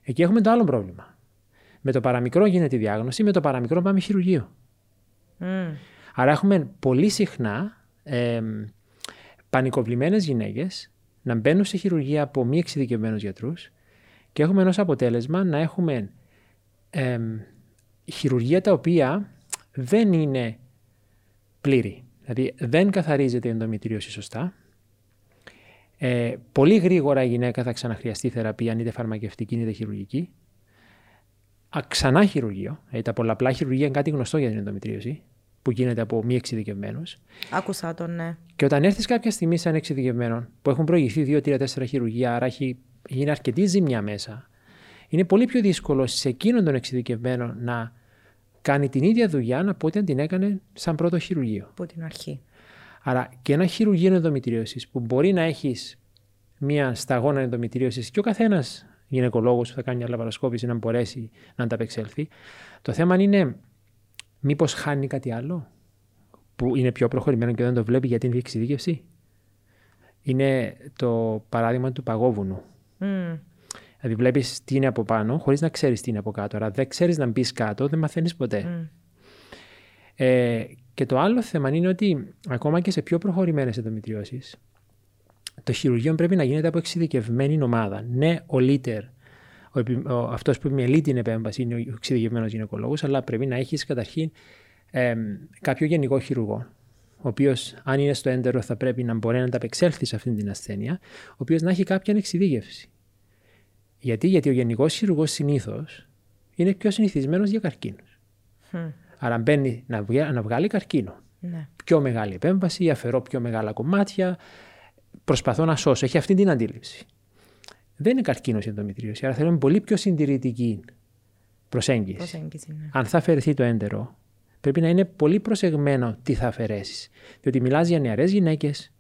Εκεί έχουμε το άλλο πρόβλημα. Με το παραμικρό γίνεται η διάγνωση, με το παραμικρό πάμε χειρουργείο. Άρα έχουμε πολύ συχνά ε, πανικοβλημένες γυναίκες να μπαίνουν σε χειρουργία από μη εξειδικευμένους γιατρούς και έχουμε ενός αποτέλεσμα να έχουμε ε, χειρουργία τα οποία δεν είναι πλήρη. Δηλαδή δεν καθαρίζεται η ενδομητρίωση σωστά. Ε, πολύ γρήγορα η γυναίκα θα ξαναχρειαστεί θεραπεία, είτε φαρμακευτική είτε χειρουργική. Α, ξανά χειρουργείο. Ε, τα πολλαπλά χειρουργία είναι κάτι γνωστό για την ενδομητρίωση που γίνεται από μη εξειδικευμένους. Άκουσα τον, ναι. Και όταν έρθεις κάποια στιγμή σαν εξειδικευμένο, που έχουν προηγηθεί 2-3-4 χειρουργία, άρα έχει γίνει αρκετή ζημιά μέσα, είναι πολύ πιο δύσκολο σε εκείνον τον εξειδικευμένο να κάνει την ίδια δουλειά από ό,τι αν την έκανε σαν πρώτο χειρουργείο. Από την αρχή. Άρα και ένα χειρουργείο ενδομητρίωση που μπορεί να έχεις μία σταγόνα ενδομητρίωση και ο καθένας γυναικολόγος που θα κάνει μια λαβαροσκόπηση να μπορέσει να ανταπεξέλθει. Το θέμα είναι Μήπως χάνει κάτι άλλο που είναι πιο προχωρημένο και δεν το βλέπει γιατί είναι εξειδίκευση; Είναι το παράδειγμα του παγόβουνου. Mm. Δηλαδή, βλέπεις τι είναι από πάνω, χωρίς να ξέρεις τι είναι από κάτω. Άρα, δεν ξέρεις να μπεις κάτω, δεν μαθαίνεις ποτέ. Ε, και το άλλο θέμα είναι ότι ακόμα και σε πιο προχωρημένες ενδομητριώσεις, το χειρουργείο πρέπει να γίνεται από εξειδικευμένη ομάδα. Ναι, ο λίτερ αυτός που με την επέμβαση είναι ο εξειδικευμένος γυναικολόγος, αλλά πρέπει να έχεις καταρχήν ε, κάποιο γενικό χειρουργό, ο οποίος, αν είναι στο έντερο, θα πρέπει να μπορεί να ανταπεξέλθει σε αυτή την ασθένεια, ο οποίος να έχει κάποια εξειδίκευση. Γιατί, Γιατί ο γενικός χειρουργός συνήθως είναι πιο συνηθισμένος για καρκίνους. Mm. Άρα μπαίνει να, βγάλει, να βγάλει καρκίνο. Ναι. Πιο μεγάλη επέμβαση, αφαιρώ πιο μεγάλα κομμάτια, προσπαθώ να σώσω. Έχει αυτή την αντίληψη δεν είναι καρκίνο η ενδομητρίωση. Άρα θέλουμε πολύ πιο συντηρητική προσέγγιση. προσέγγιση ναι. Αν θα αφαιρεθεί το έντερο, πρέπει να είναι πολύ προσεγμένο τι θα αφαιρέσεις. Διότι μιλάς για νεαρές γυναίκες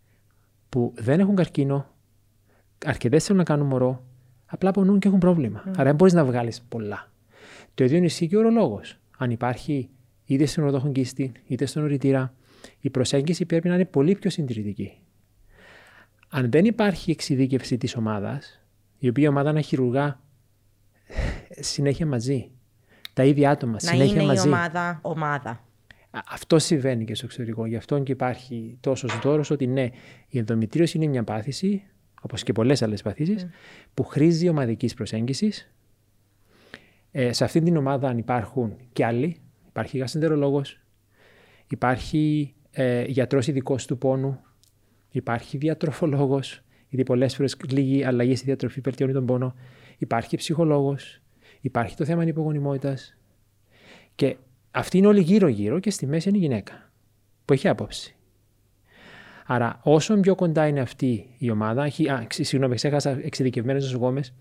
που δεν έχουν καρκίνο, αρκετές θέλουν να κάνουν μωρό, απλά πονούν και έχουν πρόβλημα. Mm. Άρα δεν μπορείς να βγάλεις πολλά. Το ίδιο ισχύει και ο ορολόγος. Αν υπάρχει είτε στον οροδόχον κίστη, είτε στον οριτήρα, η προσέγγιση πρέπει να είναι πολύ πιο συντηρητική. Αν δεν υπάρχει εξειδίκευση της ομάδας, η οποία ομάδα να χειρουργά συνέχεια μαζί. Τα ίδια άτομα, να συνέχεια είναι μαζί. η ομάδα ομάδα. Αυτό συμβαίνει και στο εξωτερικό. Γι' αυτό και υπάρχει τόσος δώρος ότι ναι, η ενδομητρίωση είναι μια πάθηση, όπως και πολλές άλλες παθήσεις, mm. που χρήζει ομαδικής προσέγγισης. Ε, σε αυτή την ομάδα αν υπάρχουν και άλλοι, υπάρχει γαστεντερολόγο, υπάρχει ε, γιατρός ειδικός του πόνου, υπάρχει διατροφολόγος, γιατί πολλές φορές λίγη αλλαγή στη διατροφή βελτιώνει τον πόνο. Υπάρχει ψυχολόγος, υπάρχει το θέμα υπογονιμότητα. Και αυτοί είναι όλοι γύρω-γύρω και στη μέση είναι η γυναίκα που έχει άποψη. Άρα, όσο πιο κοντά είναι αυτή η ομάδα, έχει, α, συγγνώμη, ξέχασα εξειδικευμένες νοσοκόμες,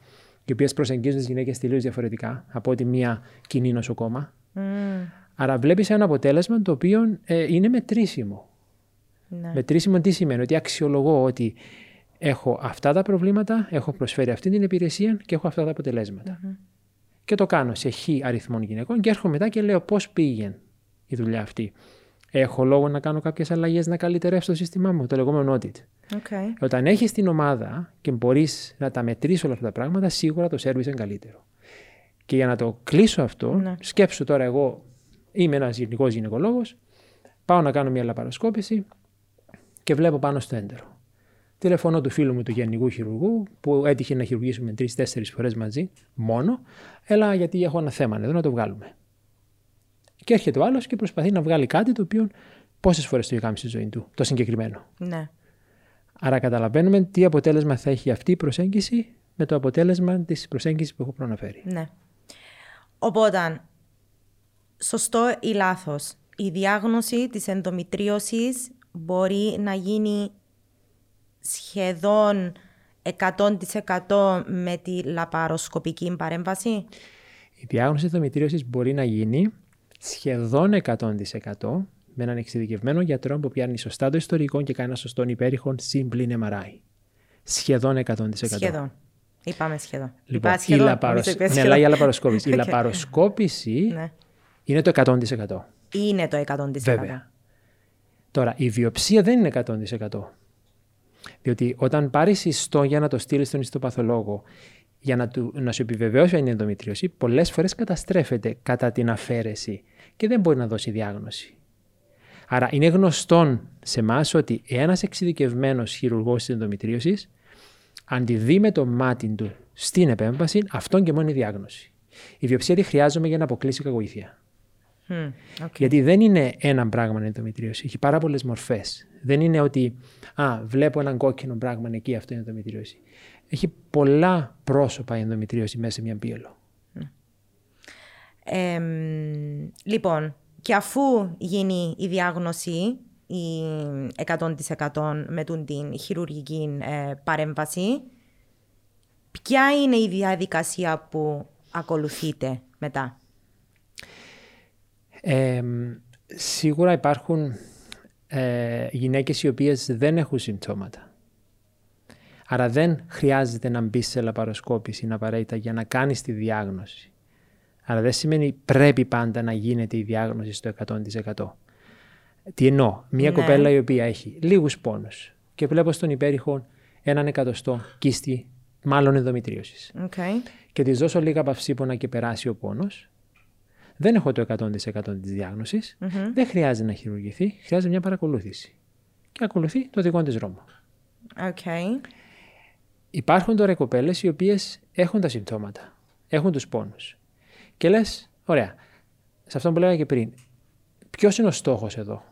οι οποίες προσεγγίζουν τις γυναίκες τελείως διαφορετικά από ότι μία κοινή νοσοκόμα. Mm. Άρα, βλέπεις ένα αποτέλεσμα το οποίο ε, είναι μετρήσιμο. Ναι. Μετρήσιμο τι σημαίνει, ότι αξιολογώ ότι έχω αυτά τα προβλήματα, έχω προσφέρει αυτή την υπηρεσία και έχω αυτά τα αποτελέσματα. Mm-hmm. Και το κάνω σε χ αριθμών γυναικών και έρχομαι μετά και λέω πώς πήγε η δουλειά αυτή. Έχω λόγο να κάνω κάποιες αλλαγές να καλυτερεύσω το σύστημά μου, το λεγόμενο audit. Okay. Όταν έχεις την ομάδα και μπορείς να τα μετρήσεις όλα αυτά τα πράγματα, σίγουρα το service είναι καλύτερο. Και για να το κλείσω αυτό, ναι. σκέψου τώρα εγώ είμαι ένας γενικός γυναικολόγος, πάω να κάνω μια λαπαροσκόπηση και βλέπω πάνω στο έντερο. Τηλεφωνώ του φίλου μου του γενικού χειρουργού, που έτυχε να χειρουργήσουμε τρει-τέσσερι φορές μαζί, μόνο. Έλα, γιατί έχω ένα θέμα εδώ να το βγάλουμε. Και έρχεται ο άλλος και προσπαθεί να βγάλει κάτι το οποίο πόσες φορές το έχει κάνει στη ζωή του, το συγκεκριμένο. Ναι. Άρα καταλαβαίνουμε τι αποτέλεσμα θα έχει αυτή η προσέγγιση με το αποτέλεσμα της προσέγγισης που έχω προαναφέρει. Ναι. Οπότε, σωστό ή λάθος, η διάγνωση της ενδομητρίωσης μπορεί να γίνει σχεδόν 100% με τη λαπαροσκοπική παρέμβαση; Η διάγνωση ενδομητρίωσης μπορεί να γίνει σχεδόν 100% με έναν εξειδικευμένο γιατρό που πιάνει σωστά το ιστορικό και κάνει ένα σωστό υπέρηχο συμπλήν MRI. Σχεδόν 100%. Σχεδόν. Είπαμε σχεδόν. Λοιπόν, Είπα σχεδόν. Η, λαπαροσ... ναι, η λαπαροσκόπηση. η λαπαροσκόπηση ναι. είναι το 100%. Είναι το 100%. Βέβαια. Τώρα, η βιοψία δεν είναι 100%. Διότι όταν πάρεις ιστό για να το στείλεις στον ιστοπαθολόγο, για να, του, να σου επιβεβαιώσει αν είναι ενδομητρίωση, πολλές φορές καταστρέφεται κατά την αφαίρεση και δεν μπορεί να δώσει διάγνωση. Άρα είναι γνωστό σε εμάς ότι ένας εξειδικευμένος χειρουργός της ενδομητρίωσης, αν τη δει με το μάτι του στην επέμβαση, αυτόν και μόνο η διάγνωση. Η βιοψία τη χρειάζομαι για να αποκλείσει κακοήθεια. Mm, Γιατί δεν είναι ένα πράγμα η ενδομητρίωση. Έχει πάρα πολλές μορφές. Δεν είναι ότι α, βλέπω έναν κόκκινο πράγμα εκεί, αυτό είναι ενδομητρίωση. Έχει πολλά πρόσωπα η ενδομητρίωση μέσα σε μια πίελο. Ε, λοιπόν, και αφού γίνει η διάγνωση η 100% με την χειρουργική ε, παρέμβαση, ποια είναι η διαδικασία που ακολουθείτε μετά; Ε, σίγουρα υπάρχουν ε, γυναίκες οι οποίες δεν έχουν συμπτώματα. Άρα δεν χρειάζεται να μπεις σε λαπαροσκόπηση απαραίτητα για να κάνεις τη διάγνωση. Άρα δεν σημαίνει πρέπει πάντα να γίνεται η διάγνωση στο 100%. Τι εννοώ, μια ναι. κοπέλα η οποία έχει λίγους πόνους και βλέπω στον υπέρηχο έναν εκατοστό κίστη, μάλλον ενδομητρίωσης. Okay. Και της δώσω λίγα παυσίπονα και περάσει ο πόνος, δεν έχω το 100% της διάγνωσης, δεν χρειάζεται να χειρουργηθεί, χρειάζεται μια παρακολούθηση. Και ακολουθεί το δικό της δρόμο. Okay. Υπάρχουν τώρα κοπέλες οι οποίες έχουν τα συμπτώματα, έχουν τους πόνους. Και λες, ωραία, σε αυτό που λέγαμε και πριν, ποιος είναι ο στόχος εδώ;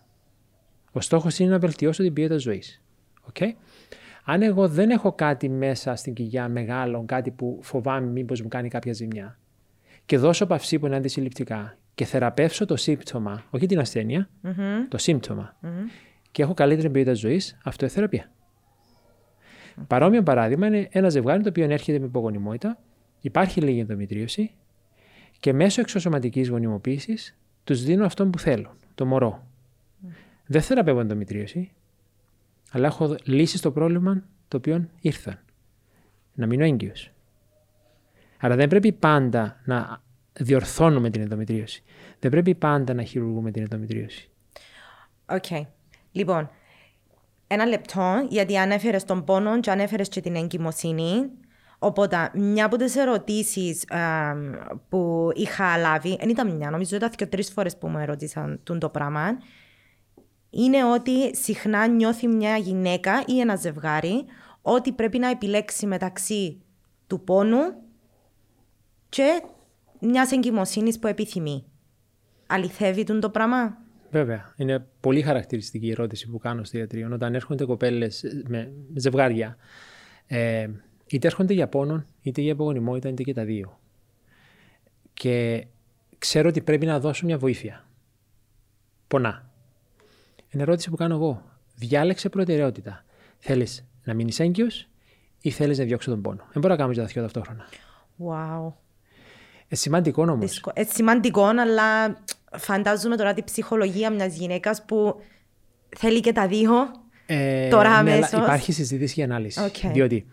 Ο στόχος είναι να βελτιώσω την ποιότητα ζωής. Okay? Αν εγώ δεν έχω κάτι μέσα στην κοιλιά μεγάλο, κάτι που φοβάμαι μήπως μου κάνει κάποια ζημιά, και δώσω παυσί που είναι αντισυλληπτικά και θεραπεύσω το σύμπτωμα, όχι την ασθενεια το συμπτωμα και έχω καλύτερη ποιότητα ζωής, αυτό είναι θεραπεία. Mm-hmm. Παρόμοιο παράδειγμα είναι ένα ζευγάρι το οποίο έρχεται με υπογονιμότητα, υπάρχει λίγη ενδομητρίωση και μέσω εξωσωματικής γονιμοποίησης τους δίνω αυτό που θέλω, το μωρό. Δεν θεραπεύω ενδομητρίωση, αλλά έχω λύσει στο πρόβλημα το οποίο ήρθαν. Να μείνω έγκυος. Άρα δεν πρέπει πάντα να διορθώνουμε την ενδομητρίωση. Δεν πρέπει πάντα να χειρουργούμε την ενδομητρίωση. OK. Okay. Λοιπόν, ένα λεπτό, γιατί ανέφερε τον πόνο και ανέφερε και την εγκυμοσύνη. Οπότε, μια από τις ερωτήσεις που είχα λάβει, δεν ήταν μια, νομίζω ήταν και τρεις φορές που μου ερώτησαν το πράγμα, είναι ότι συχνά νιώθει μια γυναίκα ή ένα ζευγάρι ότι πρέπει να επιλέξει μεταξύ του πόνου και μιας εγκυμοσύνης που επιθυμεί. Αληθεύει το πράγμα; Βέβαια. Είναι πολύ χαρακτηριστική η ερώτηση που κάνω στο ιατρείο. Όταν έρχονται κοπέλες με ζευγάρια, ε, είτε έρχονται για πόνο, είτε για απογονιμότητα, είτε και τα δύο. Και ξέρω ότι πρέπει να δώσω μια βοήθεια. Πονά. Είναι ερώτηση που κάνω εγώ. Διάλεξε προτεραιότητα. Θέλεις να μείνεις έγκυος ή θέλεις να διώξει τον πόνο; Δεν μπορώ να κάνω και τα δύο ταυτόχρονα. Wow. Ε, σημαντικό όμως. Ε, σημαντικό, αλλά φαντάζομαι τώρα την ψυχολογία μιας γυναίκας που θέλει και τα δύο. Ε, τώρα ναι, Υπάρχει συζήτηση για ανάλυση. Okay. Διότι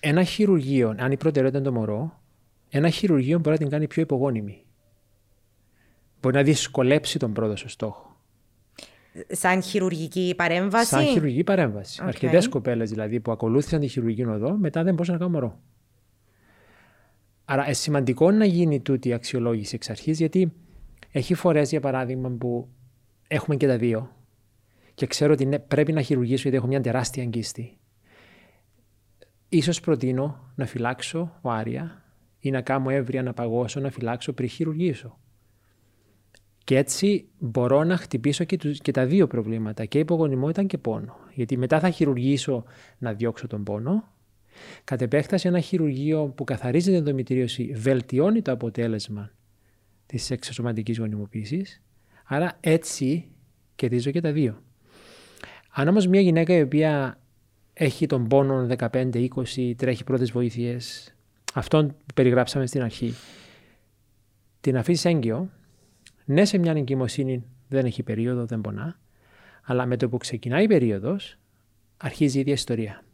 ένα χειρουργείο, αν η προτεραιότητα είναι το μωρό, ένα χειρουργείο μπορεί να την κάνει πιο υπογόνιμη. Μπορεί να δυσκολέψει τον πρώτο σου στόχο. Σαν χειρουργική παρέμβαση; Σαν χειρουργική παρέμβαση. Okay. Αρκετέ κοπέλες δηλαδή που ακολούθησαν τη χειρουργική οδό, μετά δεν μπορούσαν να κάνουν μωρό. Άρα, είναι σημαντικό να γίνει τούτη η αξιολόγηση εξ αρχής, γιατί έχει φορές, για παράδειγμα, που έχουμε και τα δύο και ξέρω ότι ναι, πρέπει να χειρουργήσω γιατί έχω μια τεράστια αγκίστη. Ίσως προτείνω να φυλάξω άρια ή να κάνω έβρια να παγώσω, να φυλάξω πριν χειρουργήσω. Και έτσι μπορώ να χτυπήσω και, και τα δύο προβλήματα, και υπογονιμότητα και πόνο. Γιατί μετά θα χειρουργήσω να διώξω τον πόνο. Κατ' επέκταση ένα χειρουργείο που καθαρίζει την ενδομητρίωση βελτιώνει το αποτέλεσμα της εξωσωματικής γονιμοποίησης. Άρα έτσι κερδίζω και τα δύο. Αν όμως μια γυναίκα η οποία έχει τον πόνο 15-20, τρέχει πρώτες βοήθειες, αυτόν που περιγράψαμε στην αρχή, την αφήσει έγκυο, ναι σε μια εγκυμοσύνη δεν έχει περίοδο, δεν πονά, αλλά με το που ξεκινάει η περίοδος, αρχίζει η ίδια ιστορία.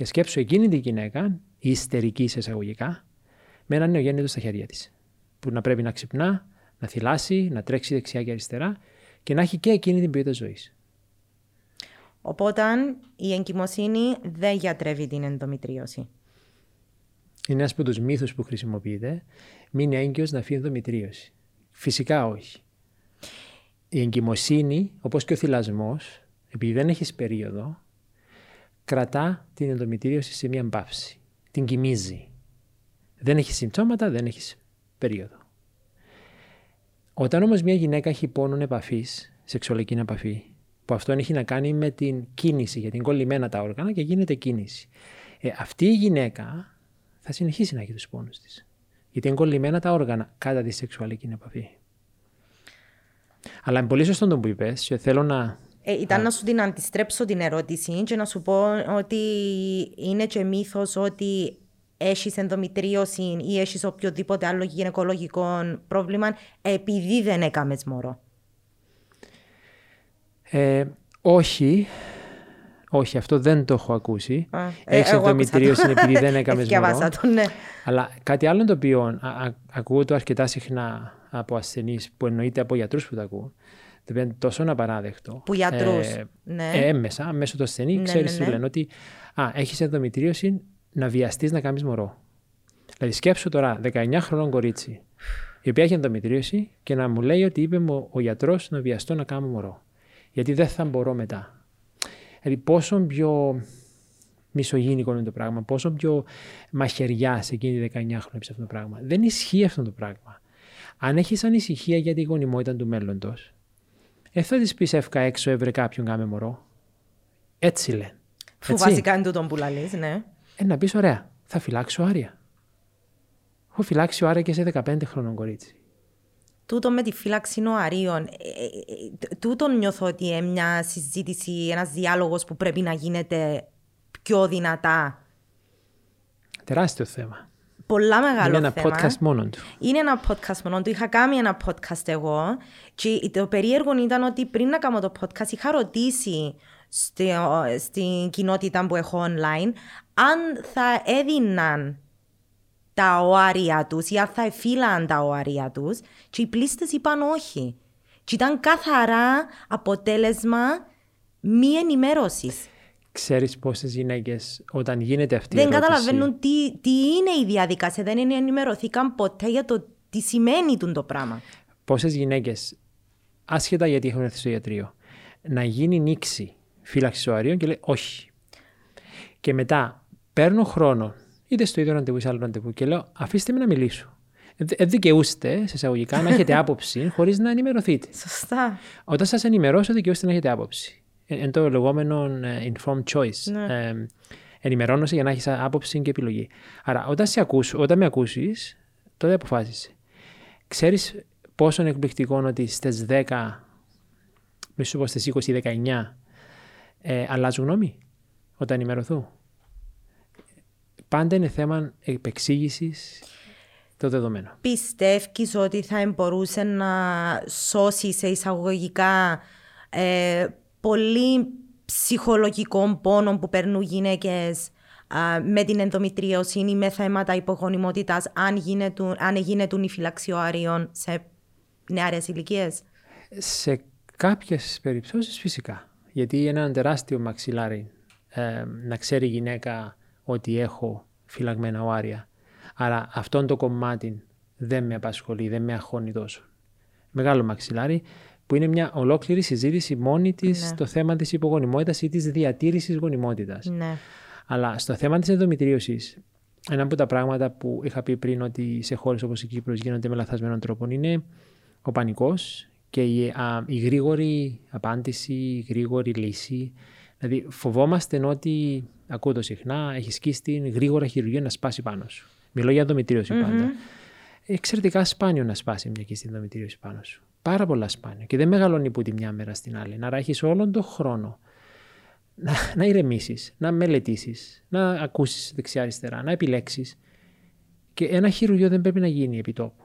Και σκέψου εκείνη τη γυναίκα, η ιστερική σε εισαγωγικά, με έναν νεογέννητο στα χέρια της. Που να πρέπει να ξυπνά, να θυλάσει, να τρέξει δεξιά και αριστερά και να έχει και εκείνη την ποιότητα ζωής. Οπότε η εγκυμοσύνη δεν γιατρεύει την ενδομητρίωση. Είναι ένας από τους μύθους που χρησιμοποιείται. Μην είναι έγκυος να φύγει ενδομητρίωση. Φυσικά όχι. Η εγκυμοσύνη, όπως και ο θυλασμός, επειδή δεν έχεις περίοδο, κρατά την ενδομητρίωση σε μια μπαύση. Την κοιμίζει. Δεν έχει συμπτώματα, δεν έχει περίοδο. Όταν όμως μια γυναίκα έχει πόνο επαφής, σεξουαλική επαφή, που αυτό έχει να κάνει με την κίνηση, γιατί είναι κολλημένα τα όργανα και γίνεται κίνηση. Ε, αυτή η γυναίκα θα συνεχίσει να έχει τους πόνους της. Γιατί είναι κολλημένα τα όργανα κατά τη σεξουαλική επαφή. Αλλά είναι πολύ σωστό το που είπες και θέλω να. Ε, ήταν να σου την αντιστρέψω την ερώτηση και να σου πω ότι είναι και μύθος ότι έχεις ενδομητρίωση ή έχεις οποιοδήποτε άλλο γυναικολογικό πρόβλημα επειδή δεν έκαμες μωρό. Ε, όχι. Όχι, αυτό δεν το έχω ακούσει. Ε, Έχεις ενδομητρίωση επειδή δεν έκαμες μωρό. Το, ναι. Αλλά κάτι άλλο το οποίο α, ακούω το αρκετά συχνά από ασθενείς που εννοείται από γιατρούς που το ακούω. Το οποίο είναι τόσο απαράδεκτο. Που γιατρούς. Ε, ναι. ε, έμεσα, μέσω του ασθενή, ναι, ξέρεις, ναι, ναι. λένε ότι έχεις ενδομητρίωση να βιαστείς να κάνεις μωρό. Δηλαδή, σκέψου τώρα 19 χρονών κορίτσι, η οποία έχει ενδομητρίωση και να μου λέει ότι είπε μου ο γιατρός να βιαστώ να κάνω μωρό γιατί δεν θα μπορώ μετά. Δηλαδή πόσο πιο μισογίνικο είναι το πράγμα, πόσο πιο μαχαιριάς σε εκείνη τη 19 χρόνια αυτό το πράγμα. Δεν ισχύει αυτό το πράγμα. Αν έχεις ανησυχία για τη γονιμότητα του μέλλοντος, δεν θα της πεις εύκα έξω έβρε κάποιον κάμε μωρό. Έτσι λένε. Που βασικά είναι τούτο που λαλείς, ναι. Ε, να πεις ωραία, θα φυλάξω άρια. Έχω φυλάξει ο Άρια και σε 15 χρονών κορίτσι τούτο με τη φύλαξη νοαρίων, ε, ε, ε, τούτο νιώθω ότι είναι μια συζήτηση, ένας διάλογος που πρέπει να γίνεται πιο δυνατά. Τεράστιο θέμα. Πολλά μεγάλο Είναι θέμα. ένα podcast μόνο του. Είναι ένα podcast μόνο του. Είχα κάνει ένα podcast εγώ και το περίεργο ήταν ότι πριν να κάνω το podcast είχα ρωτήσει στην κοινότητα που έχω online αν θα έδιναν τα οάρια τους ή αν θα εφήλαν τα οάρια τους και οι πλήστες είπαν όχι. Και ήταν καθαρά αποτέλεσμα μη ενημέρωσης. Ξέρεις πόσες γυναίκες όταν γίνεται αυτή Δεν η ερώτηση... καταλαβαίνουν τι, τι είναι η διαδικασία, δεν είναι ενημερωθήκαν ποτέ για το τι σημαίνει τούτο το πράγμα. Πόσες γυναίκες, άσχετα γιατί έχουν έρθει στο ιατρείο, να γίνει νήξη φύλαξης ζωαρίων και λέει όχι. Και μετά παίρνω χρόνο, είτε στο ίδιο ραντεβού ή σε άλλο ραντεβού, και λέω αφήστε με να μιλήσω. Δεν δικαιούστε, σε εισαγωγικά, να έχετε άποψη χωρίς να ενημερωθείτε. Σωστά. Όταν σας ενημερώσω, δικαιούστε να έχετε άποψη. Είναι το λεγόμενο ε, informed choice. Ναι. Ε, ενημερώνεσαι για να έχεις άποψη και επιλογή. Άρα, όταν, σε ακούσω, όταν με ακούσεις, τότε αποφάσισε. Ξέρεις πόσο είναι εκπληκτικό ότι στις 10, μη σου πω στις 20 19, ε, αλλάζουν γνώμη όταν ενημερωθούν. Πάντα είναι θέμα επεξήγησης το δεδομένο. Πιστεύει ότι θα μπορούσε να σώσεις σε εισαγωγικά ε, πολύ ψυχολογικών πόνων που παίρνουν γυναίκες με την ενδομητρίωση ή με θέματα υπογονιμότητας αν, γίνεται, αν γίνετουν οι φυλαξιοαρίων σε νεαρές ηλικίες; Σε κάποιες περιπτώσεις φυσικά. Γιατί είναι ένα τεράστιο μαξιλάρι ε, να ξέρει η γυναίκα ότι έχω φυλαγμένα οάρια. Άρα αυτόν το κομμάτι δεν με απασχολεί, δεν με αγχώνει τόσο. Μεγάλο μαξιλάρι που είναι μια ολόκληρη συζήτηση μόνη της ναι. το θέμα της υπογονιμότητας ή της διατήρησης γονιμότητας. Ναι. Αλλά στο θέμα της ενδομητρίωσης, ένα από τα πράγματα που είχα πει πριν ότι σε χώρες όπως η Κύπρος γίνονται με λαθασμένων τρόπων είναι ο πανικός και η, α, η γρήγορη απάντηση, η γρήγορη λύση. Δηλαδή φοβόμαστε ότι, ακούω το συχνά, έχεις σκίσει γρήγορα χειρουργία να σπάσει πάνω σου. Μιλώ για ενδομητρίωση mm-hmm. πάντα. Εξαιρετικά σπάνιο να σπάσει μια κίστη ενδομητρίωση πάνω σου. Πάρα πολλά σπάνιο. Και δεν μεγαλώνει που τη μια μέρα στην άλλη. Να ράχεις όλον τον χρόνο να, να ηρεμήσεις, να μελετήσεις, να ακούσεις δεξιά-αριστερά, να επιλέξεις. Και ένα χειρουργείο δεν πρέπει να γίνει επί τόπου.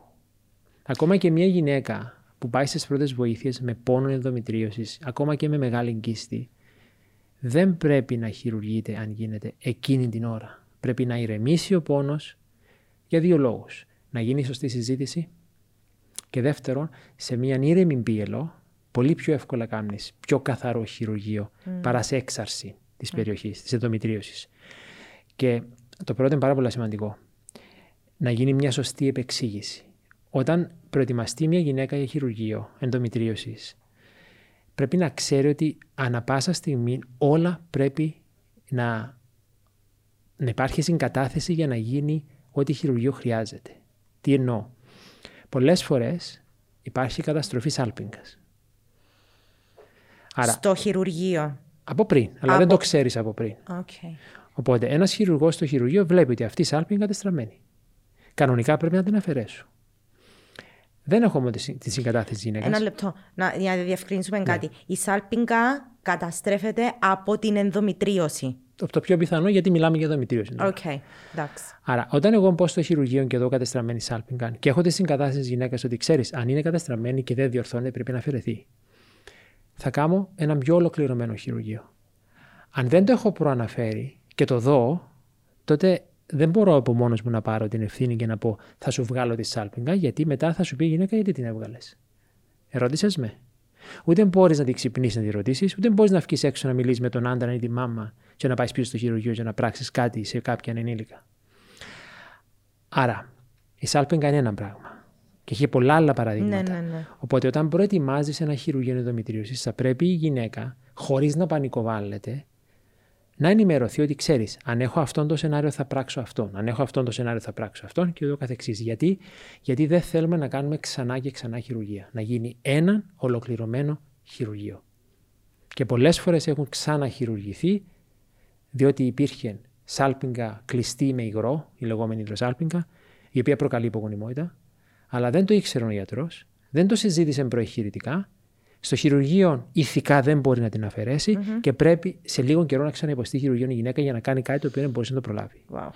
Ακόμα και μια γυναίκα που πάει στις πρώτες βοήθειες με πόνο ενδομητρίωσης, ακόμα και με μεγάλη κίστη, δεν πρέπει να χειρουργείται αν γίνεται εκείνη την ώρα. Πρέπει να ηρεμήσει ο πόνος για δύο λόγους. Να γίνει σωστή συζήτηση και δεύτερον, σε μια ήρεμη πίελο, πολύ πιο εύκολα κάνει πιο καθαρό χειρουργείο mm. παρά σε έξαρση της mm. περιοχής, της ενδομητρίωση. Και το πρώτο είναι πάρα πολύ σημαντικό. Να γίνει μια σωστή επεξήγηση. Όταν προετοιμαστεί μια γυναίκα για χειρουργείο ενδομητρίωση, πρέπει να ξέρει ότι ανα πάσα στιγμή όλα πρέπει να, να υπάρχει συγκατάθεση για να γίνει ό,τι χειρουργείο χρειάζεται. Τι εννοώ; Πολλές φορές υπάρχει καταστροφή σάλπιγγας. Άρα, στο χειρουργείο. Από πριν, αλλά δεν το ξέρεις από πριν. Okay. Οπότε ένας χειρουργός στο χειρουργείο βλέπει ότι αυτή η σάλπιγγα είναι κατεστραμμένη. Κανονικά πρέπει να την αφαιρέσω. Δεν έχω όμω τη συγκατάθεση της γυναίκας. Ένα λεπτό, να, για να διευκρινίσουμε ναι. κάτι. Η σάλπιγγα καταστρέφεται από την ενδομητρίωση. Το, το πιο πιθανό γιατί μιλάμε για ενδομητρίωση. OK, okay. εντάξει. Άρα, όταν εγώ μπω στο χειρουργείο και δω κατεστραμμένη σάλπιγγα και έχω τη συγκατάθεση της γυναίκας ότι ξέρεις, αν είναι κατεστραμμένη και δεν διορθώνεται, πρέπει να αφαιρεθεί θα κάνω ένα πιο ολοκληρωμένο χειρουργείο. Αν δεν το έχω προαναφέρει και το δω, τότε δεν μπορώ από μόνος μου να πάρω την ευθύνη και να πω θα σου βγάλω τη σάλπιγγα, γιατί μετά θα σου πει η γυναίκα γιατί την έβγαλες. Ερώτησες με. Ούτε μπορείς να την ξυπνήσεις να τη ρωτήσεις, ούτε μπορείς να βγεις έξω να μιλήσεις με τον άντρα ή τη μάμα και να πάεις πίσω στο χειρουργείο και να πράξεις κάτι σε κάποιον ενήλικα. Άρα, η σάλπιγγα είναι ένα πράγμα. Και έχει πολλά άλλα παραδείγματα. Ναι, ναι, ναι. Οπότε, όταν προετοιμάζεις ένα χειρουργείο ενδομητρίωση, θα πρέπει η γυναίκα, χωρίς να πανικοβάλλεται, να ενημερωθεί ότι ξέρεις, αν έχω αυτόν το σενάριο θα πράξω αυτόν. Αν έχω αυτόν το σενάριο θα πράξω αυτόν και ούτω καθεξής. Γιατί; Γιατί δεν θέλουμε να κάνουμε ξανά και ξανά χειρουργία. Να γίνει ένα ολοκληρωμένο χειρουργείο. Και πολλές φορές έχουν ξαναχειρουργηθεί, διότι υπήρχε σάλπιγγα κλειστή με υγρό, η λεγόμενη υδροσάλπιγγα, η οποία προκαλεί υπογονιμότητα, αλλά δεν το ήξερε ο γιατρός, δεν το συζήτησε προεχειρητικά. Στο χειρουργείο ηθικά δεν μπορεί να την αφαιρεσει mm-hmm. και πρέπει σε λίγο καιρό να ξαναυποστεί χειρουργείο η γυναίκα για να κάνει κάτι το οποίο δεν μπορείς να το προλάβει. Wow.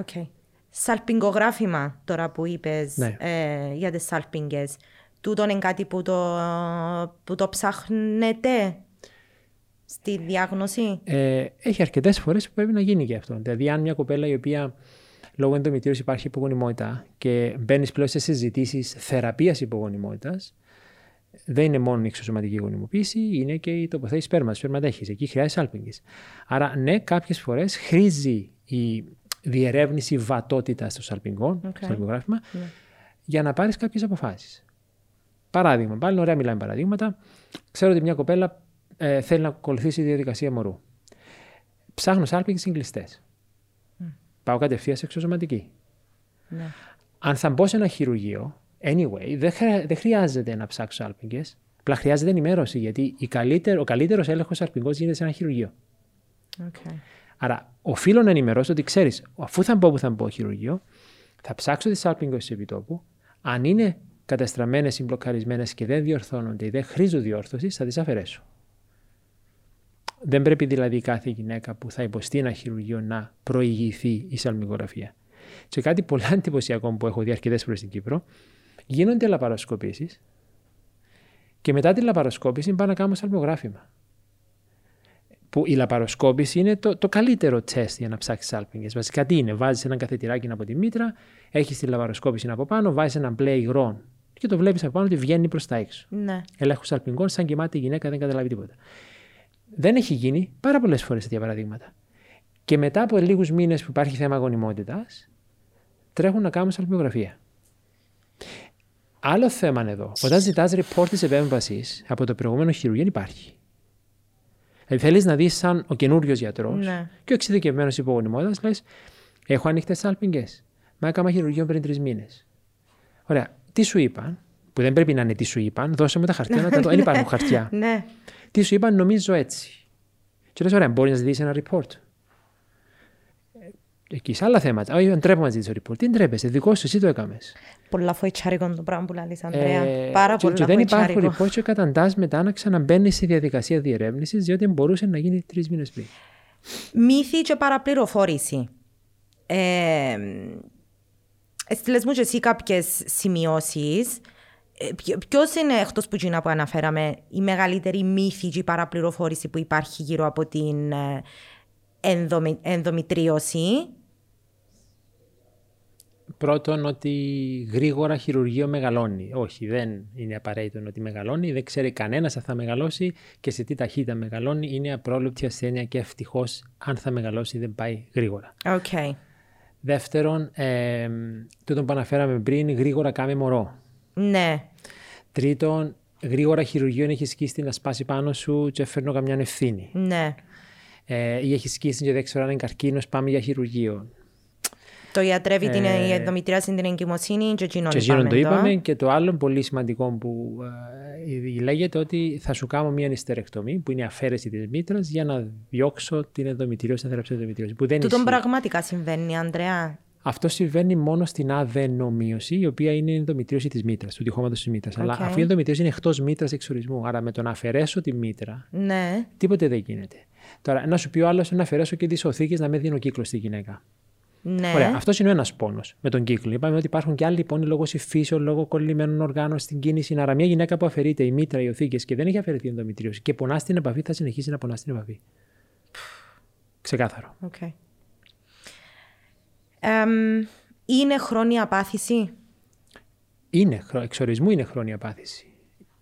Okay. Σαλπιγκογράφημα τώρα που είπες ναι. ε, για τις σαλπίγγε. Τούτο είναι κάτι που το, που το ψάχνετε στη διάγνωση; Ε, έχει αρκετές φορές που πρέπει να γίνει και αυτό. Δηλαδή, αν μια κοπέλα η οποία λόγω ενδομητρίωση υπάρχει υπογονιμότητα και μπαίνεις πλέον σε συζητήσεις θεραπείας υπογονιμότητας, δεν είναι μόνο η εξωσωματική γονιμοποίηση, είναι και η τοποθέτηση σπέρμα, σπερματέχη. Εκεί χρειάζεται σάλπιγγε. Άρα, ναι, κάποιες φορές χρήζει η διερεύνηση βατότητα των σαλπιγγών, okay. στο σαλπιγγράφημα, yeah. Ναι. για να πάρεις κάποιες αποφάσεις. Παράδειγμα, πάλι ωραία μιλάμε παραδείγματα. Ξέρω ότι μια κοπέλα ε, θέλει να ακολουθήσει τη διαδικασία μωρού. Ψάχνω σάλπιγγε συγκλιστές. Mm. Πάω κατευθείαν σε εξωσωματική. Yeah. Αν θα μπω σε ένα χειρουργείο, Anyway, δεν, δεν χρειάζεται να ψάξω σάλπιγγε. Απλά χρειάζεται ενημέρωση γιατί η καλύτερο, ο καλύτερος έλεγχος σάλπιγγό γίνεται σε ένα χειρουργείο. Okay. Άρα, οφείλω να ενημερώσω ότι ξέρεις, αφού θα μπω που θα μπω χειρουργείο, θα ψάξω τις σάλπιγγε της επιτόπου. Αν είναι καταστραμμένε ή μπλοκαρισμένες και δεν διορθώνονται ή δεν χρήζουν διόρθωσης, θα τις αφαιρέσω. Δεν πρέπει δηλαδή κάθε γυναίκα που θα υποστεί ένα χειρουργείο να προηγηθεί η σαλμιγογραφία. Και κάτι πολύ εντυπωσιακό που έχω δει αρκετές προ την Κύπρο γίνονται λαπαροσκοπήσει και μετά τη λαπαροσκόπηση πάνε να κάνουμε σαλμογράφημα. Που η λαπαροσκόπηση είναι το, το καλύτερο τεστ για να ψάξεις άλπιγγες. Βασικά τι είναι, βάζεις ένα καθετηράκι από τη μήτρα, έχεις τη λαπαροσκόπηση από πάνω, βάζεις ένα μπλε υγρών και το βλέπεις από πάνω ότι βγαίνει προς τα έξω. Ναι. Ελέγχους αλπιγγών, σαν κοιμάται η γυναίκα, δεν καταλάβει τίποτα. Δεν έχει γίνει πάρα πολλές φορές τέτοια παραδείγματα. Και μετά από λίγους μήνες που υπάρχει θέμα γονιμότητας, τρέχουν να κάνουν σαλπιγγραφία. Άλλο θέμα είναι εδώ. Όταν ζητάς report της επέμβασης από το προηγούμενο χειρουργείο, υπάρχει. Δηλαδή θέλεις να δεις σαν ο καινούριος γιατρός ναι. και ο εξειδικευμένος υπογονιμότητας, λες: Έχω ανοιχτές σάλπιγγε. Μα έκανα χειρουργείο πριν τρεις μήνες. Ωραία. Τι σου είπαν, που δεν πρέπει να είναι τι σου είπαν, δώσε μου τα χαρτιά να τα δω. Δεν υπάρχουν χαρτιά. Ναι. Τι σου είπαν, νομίζω έτσι. Και λες: Ωραία, μπορείς να ζητήσει ένα report εκεί σε άλλα θέματα. Όχι, δεν τρέπω να ζητήσω report. Τι ντρέπεσαι, δικό σου, εσύ το έκαμες. Πολλά φοητσάρικο το πράγμα που λέει, Ανδρέα. Ε, Πάρα πολλά Και δεν υπάρχουν report και καταντάς μετά να ξαναμπαίνει σε διαδικασία διερεύνησης, διότι μπορούσε να γίνει τρεις μήνες πριν. Μύθη και παραπληροφόρηση. Ε, Έστειλε μου και εσύ κάποιες σημειώσεις. Ε, Ποιο είναι εκτός που γίνα που αναφέραμε η μεγαλύτερη μύθη και η παραπληροφόρηση που υπάρχει γύρω από την ε, ενδομητρίωση; Πρώτον, ότι γρήγορα χειρουργείο μεγαλώνει. Όχι, δεν είναι απαραίτητο ότι μεγαλώνει. Δεν ξέρει κανένας αν θα μεγαλώσει και σε τι ταχύτητα μεγαλώνει. Είναι απρόληπτη ασθένεια και ευτυχώς, αν θα μεγαλώσει, δεν πάει γρήγορα. Okay. Δεύτερον, ε, τούτο που αναφέραμε πριν, γρήγορα κάμε μωρό. Ναι. Τρίτον, γρήγορα χειρουργείο έχεις σκίσει να σπάσει πάνω σου και φέρνω καμιά ευθύνη. Ναι. Ε, ή έχεις σκίσει και δεν ξέρω αν είναι καρκίνος, πάμε για χειρουργείο. Το ιατρεύει ε, την ενδομητρίαση την εγκυμοσύνη και εκείνον και το είπαμε. Και το άλλο πολύ σημαντικό που ε, λέγεται ότι θα σου κάνω μια νηστερεκτομή που είναι η αφαίρεση της μήτρας για να διώξω την ενδομητρίωση, την θεραπεία ενδομητρίωση. Που δεν Τούτον πραγματικά συμβαίνει, Ανδρέα. Αυτό συμβαίνει μόνο στην αδενομίωση, η οποία είναι η ενδομητρίωση της μήτρας, του τυχώματος της μήτρας. Okay. Αλλά αυτή η ενδομητρίωση είναι εκτός μήτρας εξορισμού. Άρα με το να αφαιρέσω τη μήτρα, ναι. τίποτε δεν γίνεται. Τώρα, να σου πει ο άλλος να αφαιρέσω και τις οθήκες να με δίνω κύκλο στη γυναίκα. Ναι. Ωραία, αυτός είναι ο ένας πόνος με τον κύκλο. Είπαμε ότι υπάρχουν και άλλοι πόνοι λόγω υφήσεων, λόγω κολλημένων οργάνων στην κίνηση. Άρα, μια γυναίκα που αφαιρείται η μήτρα, οι οθήκες και δεν έχει αφαιρεθεί η ενδομητρίωση και πονά στην επαφή, θα συνεχίσει να πονά στην επαφή. Ξεκάθαρο. Okay. είναι χρόνια απάθηση; Είναι, εξορισμού είναι χρόνια απάθηση.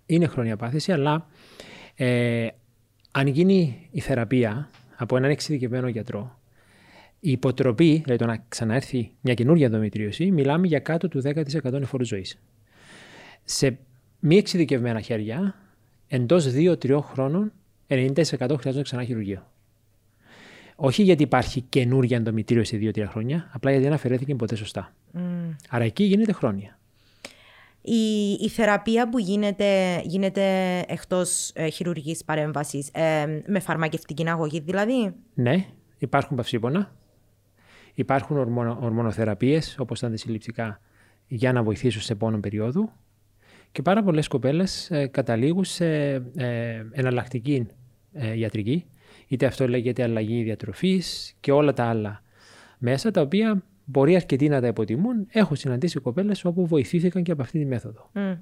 Είναι χρόνια απάθηση, αλλά ε, αν γίνει η θεραπεία από έναν εξειδικευμένο γιατρό, η υποτροπή, δηλαδή το να ξαναέρθει μια καινούργια ενδομητρίωση, μιλάμε για κάτω του 10% εφόρου ζωής. Σε μη εξειδικευμένα χέρια, εντός 2-3 χρόνων, 90% χρειάζονται ξανά χειρουργείο. Όχι γιατί υπάρχει καινούργια ενδομητρίωση 2-3 χρόνια, απλά γιατί δεν αφαιρέθηκε ποτέ σωστά. Mm. Άρα εκεί γίνεται χρόνια. Η, η θεραπεία που γίνεται, γίνεται εκτός ε, χειρουργικής παρέμβασης, ε, με φαρμακευτική αγωγή δηλαδή; Ναι, υπάρχουν παυσίπονα. Υπάρχουν ορμονο, ορμονοθεραπείες, όπως τα αντισυλληπτικά, για να βοηθήσουν σε πόνο περίοδου. Και πάρα πολλές κοπέλες ε, καταλήγουν σε ε, εναλλακτική ε, ιατρική. Είτε αυτό λέγεται αλλαγή διατροφής και όλα τα άλλα μέσα, τα οποία μπορεί αρκετοί να τα υποτιμούν. Έχω συναντήσει κοπέλες όπου βοηθήθηκαν και από αυτή τη μέθοδο. Mm.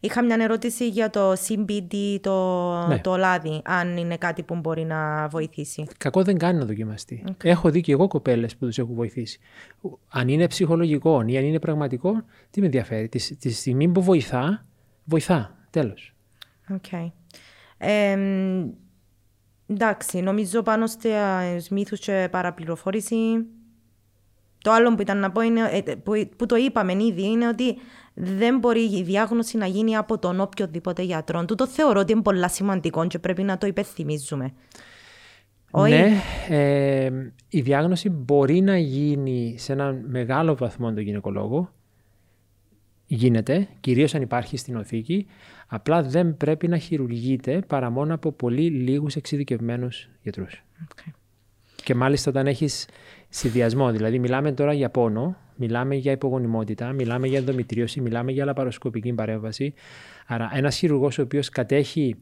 Είχα μια ερώτηση για το CBD, το, ναι. το λάδι, αν είναι κάτι που μπορεί να βοηθήσει. Κακό δεν κάνει να δοκιμαστεί. Okay. Έχω δει και εγώ κοπέλες που τους έχουν βοηθήσει. Αν είναι ψυχολογικό ή αν είναι πραγματικό, τι με ενδιαφέρει. Τη, τη στιγμή που βοηθά, βοηθά. Τέλος. Okay. Ε, εντάξει, νομίζω πάνω στους μύθους και παραπληροφόρηση το άλλο που ήταν να πω είναι, ε, που, που το είπαμε ήδη, είναι ότι δεν μπορεί η διάγνωση να γίνει από τον οποιοδήποτε γιατρό. Του το θεωρώ ότι είναι πολύ σημαντικό και πρέπει να το υπενθυμίζουμε. Ναι, ε, η διάγνωση μπορεί να γίνει σε έναν μεγάλο βαθμό τον γυναικολόγο. Γίνεται, κυρίως αν υπάρχει στην οθήκη. Απλά δεν πρέπει να χειρουργείται παρά μόνο από πολύ λίγους εξειδικευμένους γιατρούς. Okay. Και μάλιστα όταν έχεις συνδυασμό, δηλαδή μιλάμε τώρα για πόνο, μιλάμε για υπογονιμότητα, μιλάμε για ενδομητρίωση, μιλάμε για λαπαροσκοπική παρέμβαση. Άρα, ένας χειρουργός ο οποίος κατέχει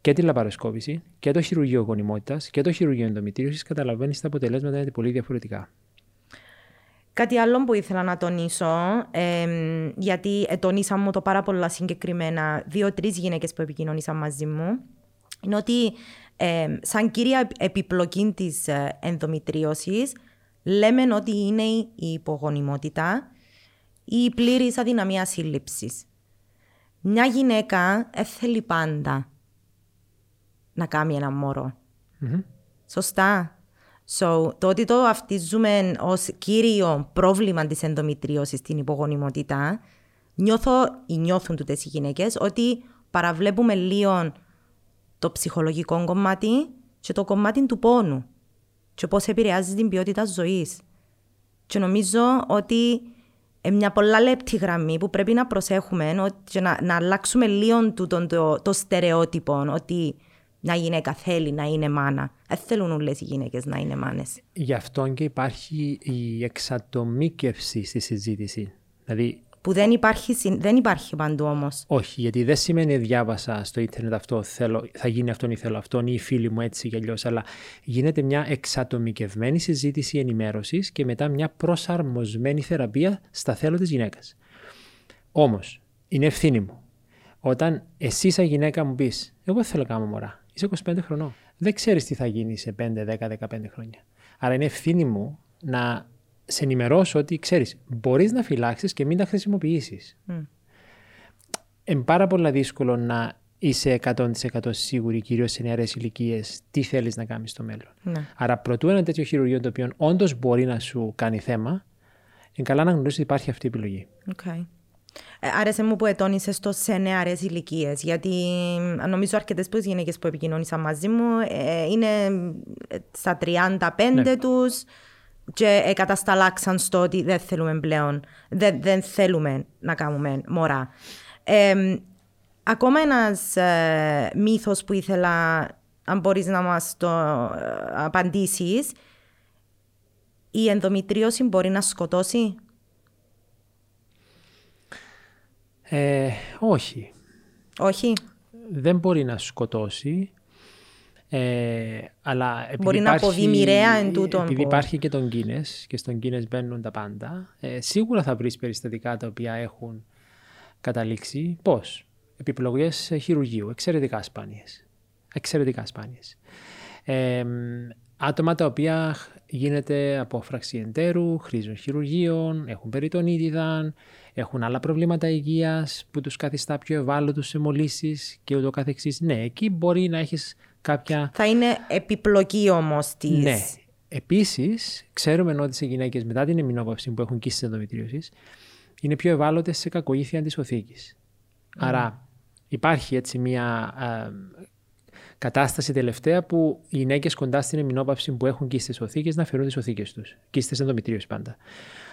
και τη λαπαροσκόπηση και το χειρουργείο γονιμότητας και το χειρουργείο ενδομητρίωσης, καταλαβαίνει τα αποτελέσματα είναι πολύ διαφορετικά. Κάτι άλλο που ήθελα να τονίσω, ε, γιατί τονίσαμε το πάρα πολλά συγκεκριμένα δύο-τρεις γυναίκες που επικοινωνήσαν μαζί μου, είναι ότι ε, σαν κύρια επιπλοκή της ε, ενδομητρίωσης, λέμε ότι είναι η υπογονιμότητα ή η πλήρης αδυναμία σύλληψης. Μια γυναίκα θέλει πάντα να κάνει ένα μωρό. Mm-hmm. Σωστά. So, το ότι το αυτίζουμε ως κύριο πρόβλημα της ενδομητρίωσης στην υπογονιμότητα, νιώθω ή νιώθουν τούτες οι γυναίκες ότι παραβλέπουμε λίγο το ψυχολογικό κομμάτι και το κομμάτι του πόνου και πώς επηρεάζει την ποιότητα ζωής. Και νομίζω ότι είναι μια πολλά λεπτή γραμμή που πρέπει να προσέχουμε και να, να αλλάξουμε λίγο το, το, το, το στερεότυπο ότι μια γυναίκα θέλει να είναι μάνα. Δεν θέλουν όλες οι γυναίκες να είναι μάνες. Γι' αυτό και υπάρχει η εξατομίκευση στη συζήτηση. Δηλαδή, που δεν υπάρχει, δεν υπάρχει παντού όμως. Όχι, γιατί δεν σημαίνει διάβασα στο ίντερνετ αυτό, θέλω, θα γίνει αυτόν ή θέλω αυτόν ή οι φίλοι μου έτσι κι αλλιώς. Αλλά γίνεται μια εξατομικευμένη συζήτηση ενημέρωσης και μετά μια προσαρμοσμένη θεραπεία στα θέλω της γυναίκας. Όμως, είναι ευθύνη μου. Όταν εσύ, σαν γυναίκα, μου πεις, Εγώ θέλω να κάνω μωρά, είσαι 25 χρονών. Δεν ξέρεις τι θα γίνει σε 5, 10, 15 χρόνια. Άρα είναι ευθύνη μου να σε ενημερώσω ότι ξέρεις, μπορείς να φυλάξεις και μην τα χρησιμοποιήσεις. Mm. Είναι πάρα πολύ δύσκολο να είσαι 100% σίγουρη, κυρίως σε νεαρές ηλικίες, τι θέλεις να κάνεις στο μέλλον. Ναι. Άρα, προτού ένα τέτοιο χειρουργείο το οποίο όντως μπορεί να σου κάνει θέμα, είναι καλά να γνωρίζεις ότι υπάρχει αυτή η επιλογή. Okay. Ε, άρεσε μου που ετώνησες το σε νεαρές ηλικίες, γιατί νομίζω αρκετές που γυναίκες που επικοινωνήσαν μαζί μου ε, είναι στα 35 ναι. τους και κατασταλάξαν στο ότι δεν θέλουμε πλέον, δεν, δεν θέλουμε να κάνουμε μωρά. Ε, ακόμα ένας ε, μύθος που ήθελα, αν μπορείς να μας το ε, απαντήσεις, η ενδομητρίωση μπορεί να σκοτώσει; Ε, όχι. Όχι. Δεν μπορεί να σκοτώσει. Ε, αλλά μπορεί να αποδεί μοιραία εν τούτο. Επειδή υπάρχει και τον Guinness και στον Guinness μπαίνουν τα πάντα, ε, σίγουρα θα βρεις περιστατικά τα οποία έχουν καταλήξει. Πώς, Επιπλογές χειρουργείου, εξαιρετικά σπάνιες. Εξαιρετικά σπάνιες. Ε, άτομα τα οποία γίνεται απόφραξη εντέρου, χρήζουν χειρουργείων, έχουν περιτονίτιδα, έχουν άλλα προβλήματα υγείας που τους καθιστά πιο ευάλωτους σε μολύσεις και ούτω καθεξής. Ναι, εκεί μπορεί να έχεις κάποια... Θα είναι επιπλοκή όμως της... Ναι. Επίσης, ξέρουμε ότι σε γυναίκες μετά την εμεινόπαυση που έχουν κοίσεις ενδομητρίωσης είναι πιο ευάλωτες σε κακοήθεια της οθήκης. Άρα υπάρχει έτσι μια κατάσταση τελευταία που οι γυναίκες κοντά στην εμεινόπαυση που έχουν κίστε οθήκε να φέρουν τις οθήκες τους. Κίστε ενδομητρίωση πάντα.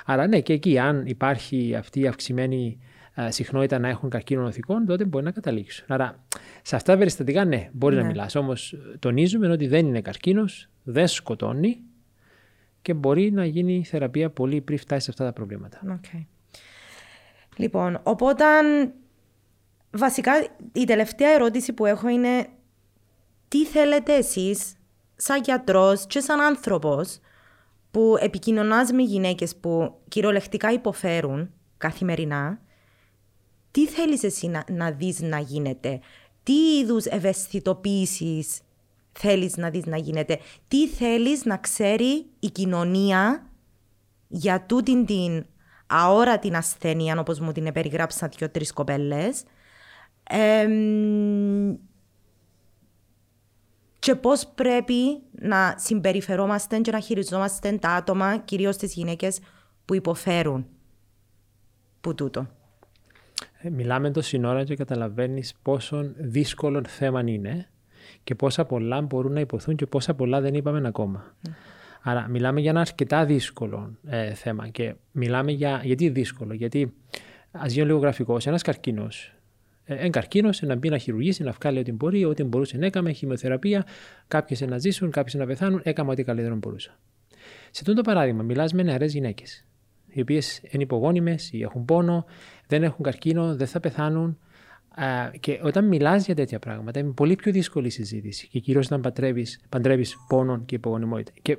Άρα, ναι, και εκεί, αν υπάρχει αυτή η αυξημένη συχνότητα να έχουν καρκίνο οθικών, τότε μπορεί να καταλήξουν. Άρα, σε αυτά τα περιστατικά, ναι, μπορεί ναι. να μιλάς. Όμως, τονίζουμε ότι δεν είναι καρκίνος, δεν σκοτώνει και μπορεί να γίνει θεραπεία πολύ πριν φτάσει σε αυτά τα προβλήματα. Okay. Λοιπόν, οπότε βασικά η τελευταία ερώτηση που έχω είναι τι θέλετε εσείς σαν γιατρός και σαν άνθρωπος που επικοινωνάς με γυναίκες που κυριολεκτικά υποφέρουν καθημερινά, τι θέλεις εσύ να, να δεις να γίνεται, τι είδους ευαισθητοποίησης θέλεις να δεις να γίνεται, τι θέλεις να ξέρει η κοινωνία για τούτην την αόρατη ασθένεια, όπως μου την περιγράψαν δύο-τρεις κοπέλες, και πώς πρέπει να συμπεριφερόμαστε και να χειριζόμαστε τα άτομα, κυρίως τις γυναίκες που υποφέρουν που τούτο. Ε, μιλάμε το σύνορα και καταλαβαίνεις πόσο δύσκολο θέμα είναι και πόσα πολλά μπορούν να υποθούν και πόσα πολλά δεν είπαμε ακόμα. Mm. Άρα μιλάμε για ένα αρκετά δύσκολο ε, θέμα και μιλάμε για... Γιατί δύσκολο, γιατί ας γίνω λίγο γραφικός, ένας καρκίνος ένα καρκίνος, να μπει να χειρουργήσει, να βγάλει ό,τι μπορεί, ό,τι μπορούσε να έκαμε, χημειοθεραπεία, κάποιες να ζήσουν, κάποιες να πεθάνουν, έκαμε ό,τι καλύτερο μπορούσα. Σε αυτό το παράδειγμα, μιλάς με νεαρές γυναίκες, οι οποίες είναι υπογόνιμες ή έχουν πόνο, δεν έχουν καρκίνο, δεν θα πεθάνουν. Και όταν μιλάς για τέτοια πράγματα, είναι πολύ πιο δύσκολη η συζήτηση. Και κυρίως όταν παντρεύεις πόνο και υπογονιμότητα. Και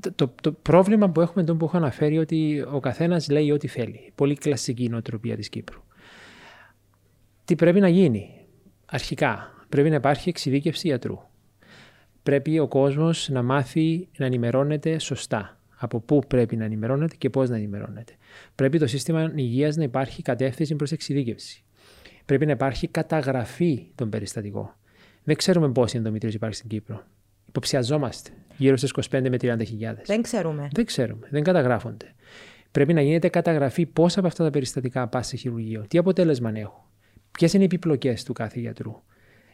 το, το, το, πρόβλημα που έχουμε εδώ που έχω αναφέρει ότι ο καθένας λέει ό,τι θέλει. Πολύ κλασική νοοτροπία της Κύπρου τι πρέπει να γίνει; Αρχικά, πρέπει να υπάρχει εξειδίκευση ιατρού. Πρέπει ο κόσμος να μάθει να ενημερώνεται σωστά. Από πού πρέπει να ενημερώνεται και πώς να ενημερώνεται. Πρέπει το σύστημα υγείας να υπάρχει κατεύθυνση προς εξειδίκευση. Πρέπει να υπάρχει καταγραφή των περιστατικών. Δεν ξέρουμε πόσοι ενδομητρίες υπάρχει στην Κύπρο. Υποψιαζόμαστε. Γύρω στις 25 με 30 Δεν ξέρουμε. Δεν ξέρουμε. Δεν καταγράφονται. Πρέπει να γίνεται καταγραφή πόσα από αυτά τα περιστατικά πας σε χειρουργείο, τι αποτέλεσμα έχουν. Ποιες είναι οι επιπλοκές του κάθε γιατρού.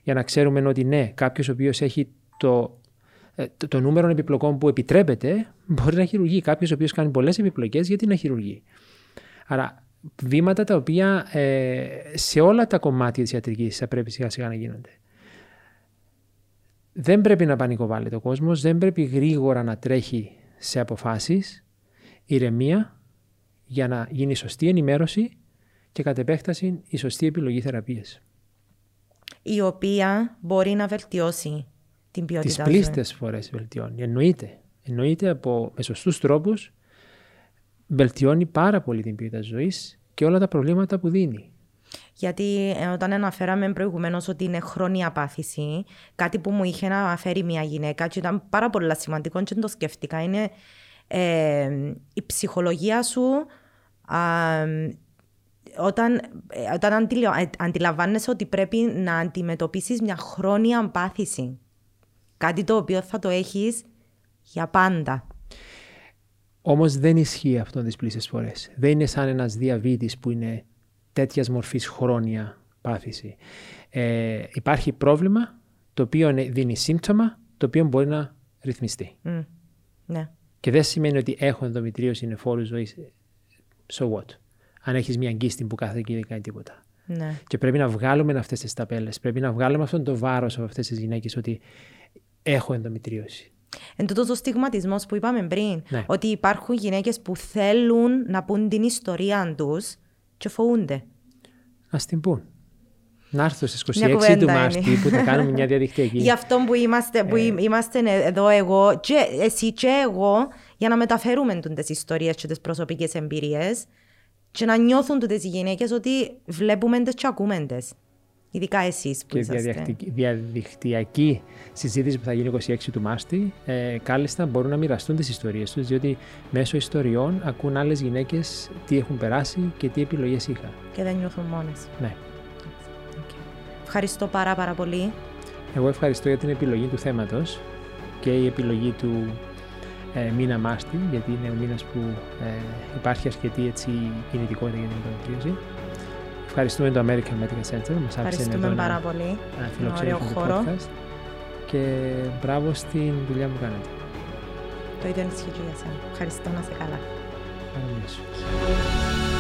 Για να ξέρουμε ότι ναι, κάποιος ο οποίος έχει το, ε, το, το, νούμερο επιπλοκών που επιτρέπεται, μπορεί να χειρουργεί. Κάποιος ο οποίος κάνει πολλές επιπλοκές, γιατί να χειρουργεί; Άρα, βήματα τα οποία ε, σε όλα τα κομμάτια της ιατρικής θα πρέπει σιγά σιγά να γίνονται. Δεν πρέπει να πανικοβάλλεται ο κόσμος, δεν πρέπει γρήγορα να τρέχει σε αποφάσεις. Ηρεμία για να γίνει σωστή ενημέρωση και κατ' επέκταση η σωστή επιλογή θεραπείας. Η οποία μπορεί να βελτιώσει την ποιότητα Τις πλήστες φορές βελτιώνει. Εννοείται. Εννοείται από με σωστούς τρόπους βελτιώνει πάρα πολύ την ποιότητα ζωής και όλα τα προβλήματα που δίνει. Γιατί ε, όταν αναφέραμε προηγουμένως ότι είναι χρόνια πάθηση, κάτι που μου είχε να αναφέρει μια γυναίκα και ήταν πάρα πολύ σημαντικό και το σκέφτηκα, είναι ε, η ψυχολογία σου όταν, ε, όταν ε, αντιλαμβάνεσαι ότι πρέπει να αντιμετωπίσεις μια χρόνια πάθηση. Κάτι το οποίο θα το έχεις για πάντα. Όμως δεν ισχύει αυτό τις πλήσε φορές. Δεν είναι σαν ένας διαβήτης που είναι τέτοιας μορφής χρόνια πάθηση. Ε, υπάρχει πρόβλημα το οποίο δίνει σύμπτωμα το οποίο μπορεί να ρυθμιστεί. ναι. Και δεν σημαίνει ότι έχω ενδομητρίωση, είναι φόρου ζωής. So what αν έχεις μια αγκίστη που κάθε εκεί δεν κάνει τίποτα. Ναι. Και πρέπει να βγάλουμε αυτές τις ταπέλες. Πρέπει να βγάλουμε αυτόν τον βάρος από αυτές τις γυναίκες ότι έχω ενδομητρίωση. Εν τούτος ο στιγματισμός που είπαμε πριν, ναι. ότι υπάρχουν γυναίκες που θέλουν να πούν την ιστορία τους και φοβούνται. Α την πούν. Να έρθω στις 26 του Μάρτη που θα κάνουμε μια διαδικτυακή. Γι' αυτό που είμαστε, που ε. είμαστε εδώ εγώ και εσύ και εγώ για να μεταφέρουμε τις ιστορίες και τις προσωπικές εμπειρίες και να νιώθουν τούτες οι γυναίκες ότι βλέπουμε τι και ακούμε τι. Ειδικά εσείς που και είσαστε. Και διαδικτυακή συζήτηση που θα γίνει 26 του Μάστη, ε, κάλλιστα μπορούν να μοιραστούν τις ιστορίες τους, διότι μέσω ιστοριών ακούν άλλες γυναίκες τι έχουν περάσει και τι επιλογές είχαν. Και δεν νιώθουν μόνες. Ναι. Okay. Ευχαριστώ πάρα πάρα πολύ. Εγώ ευχαριστώ για την επιλογή του θέματος και η επιλογή του ε, μήνα Μάστη, γιατί είναι ο μήνας που ε, υπάρχει αρκετή έτσι, κινητικότητα για την υποδοχή. Ευχαριστούμε το American Medical Center που μας άφησε εδώ πάρα πολύ. να ωραίο χώρο. Podcast. Και μπράβο στην δουλειά που κάνετε. Το ίδιο ισχύει και για σένα. Ευχαριστώ να είσαι καλά. Ευχαριστώ.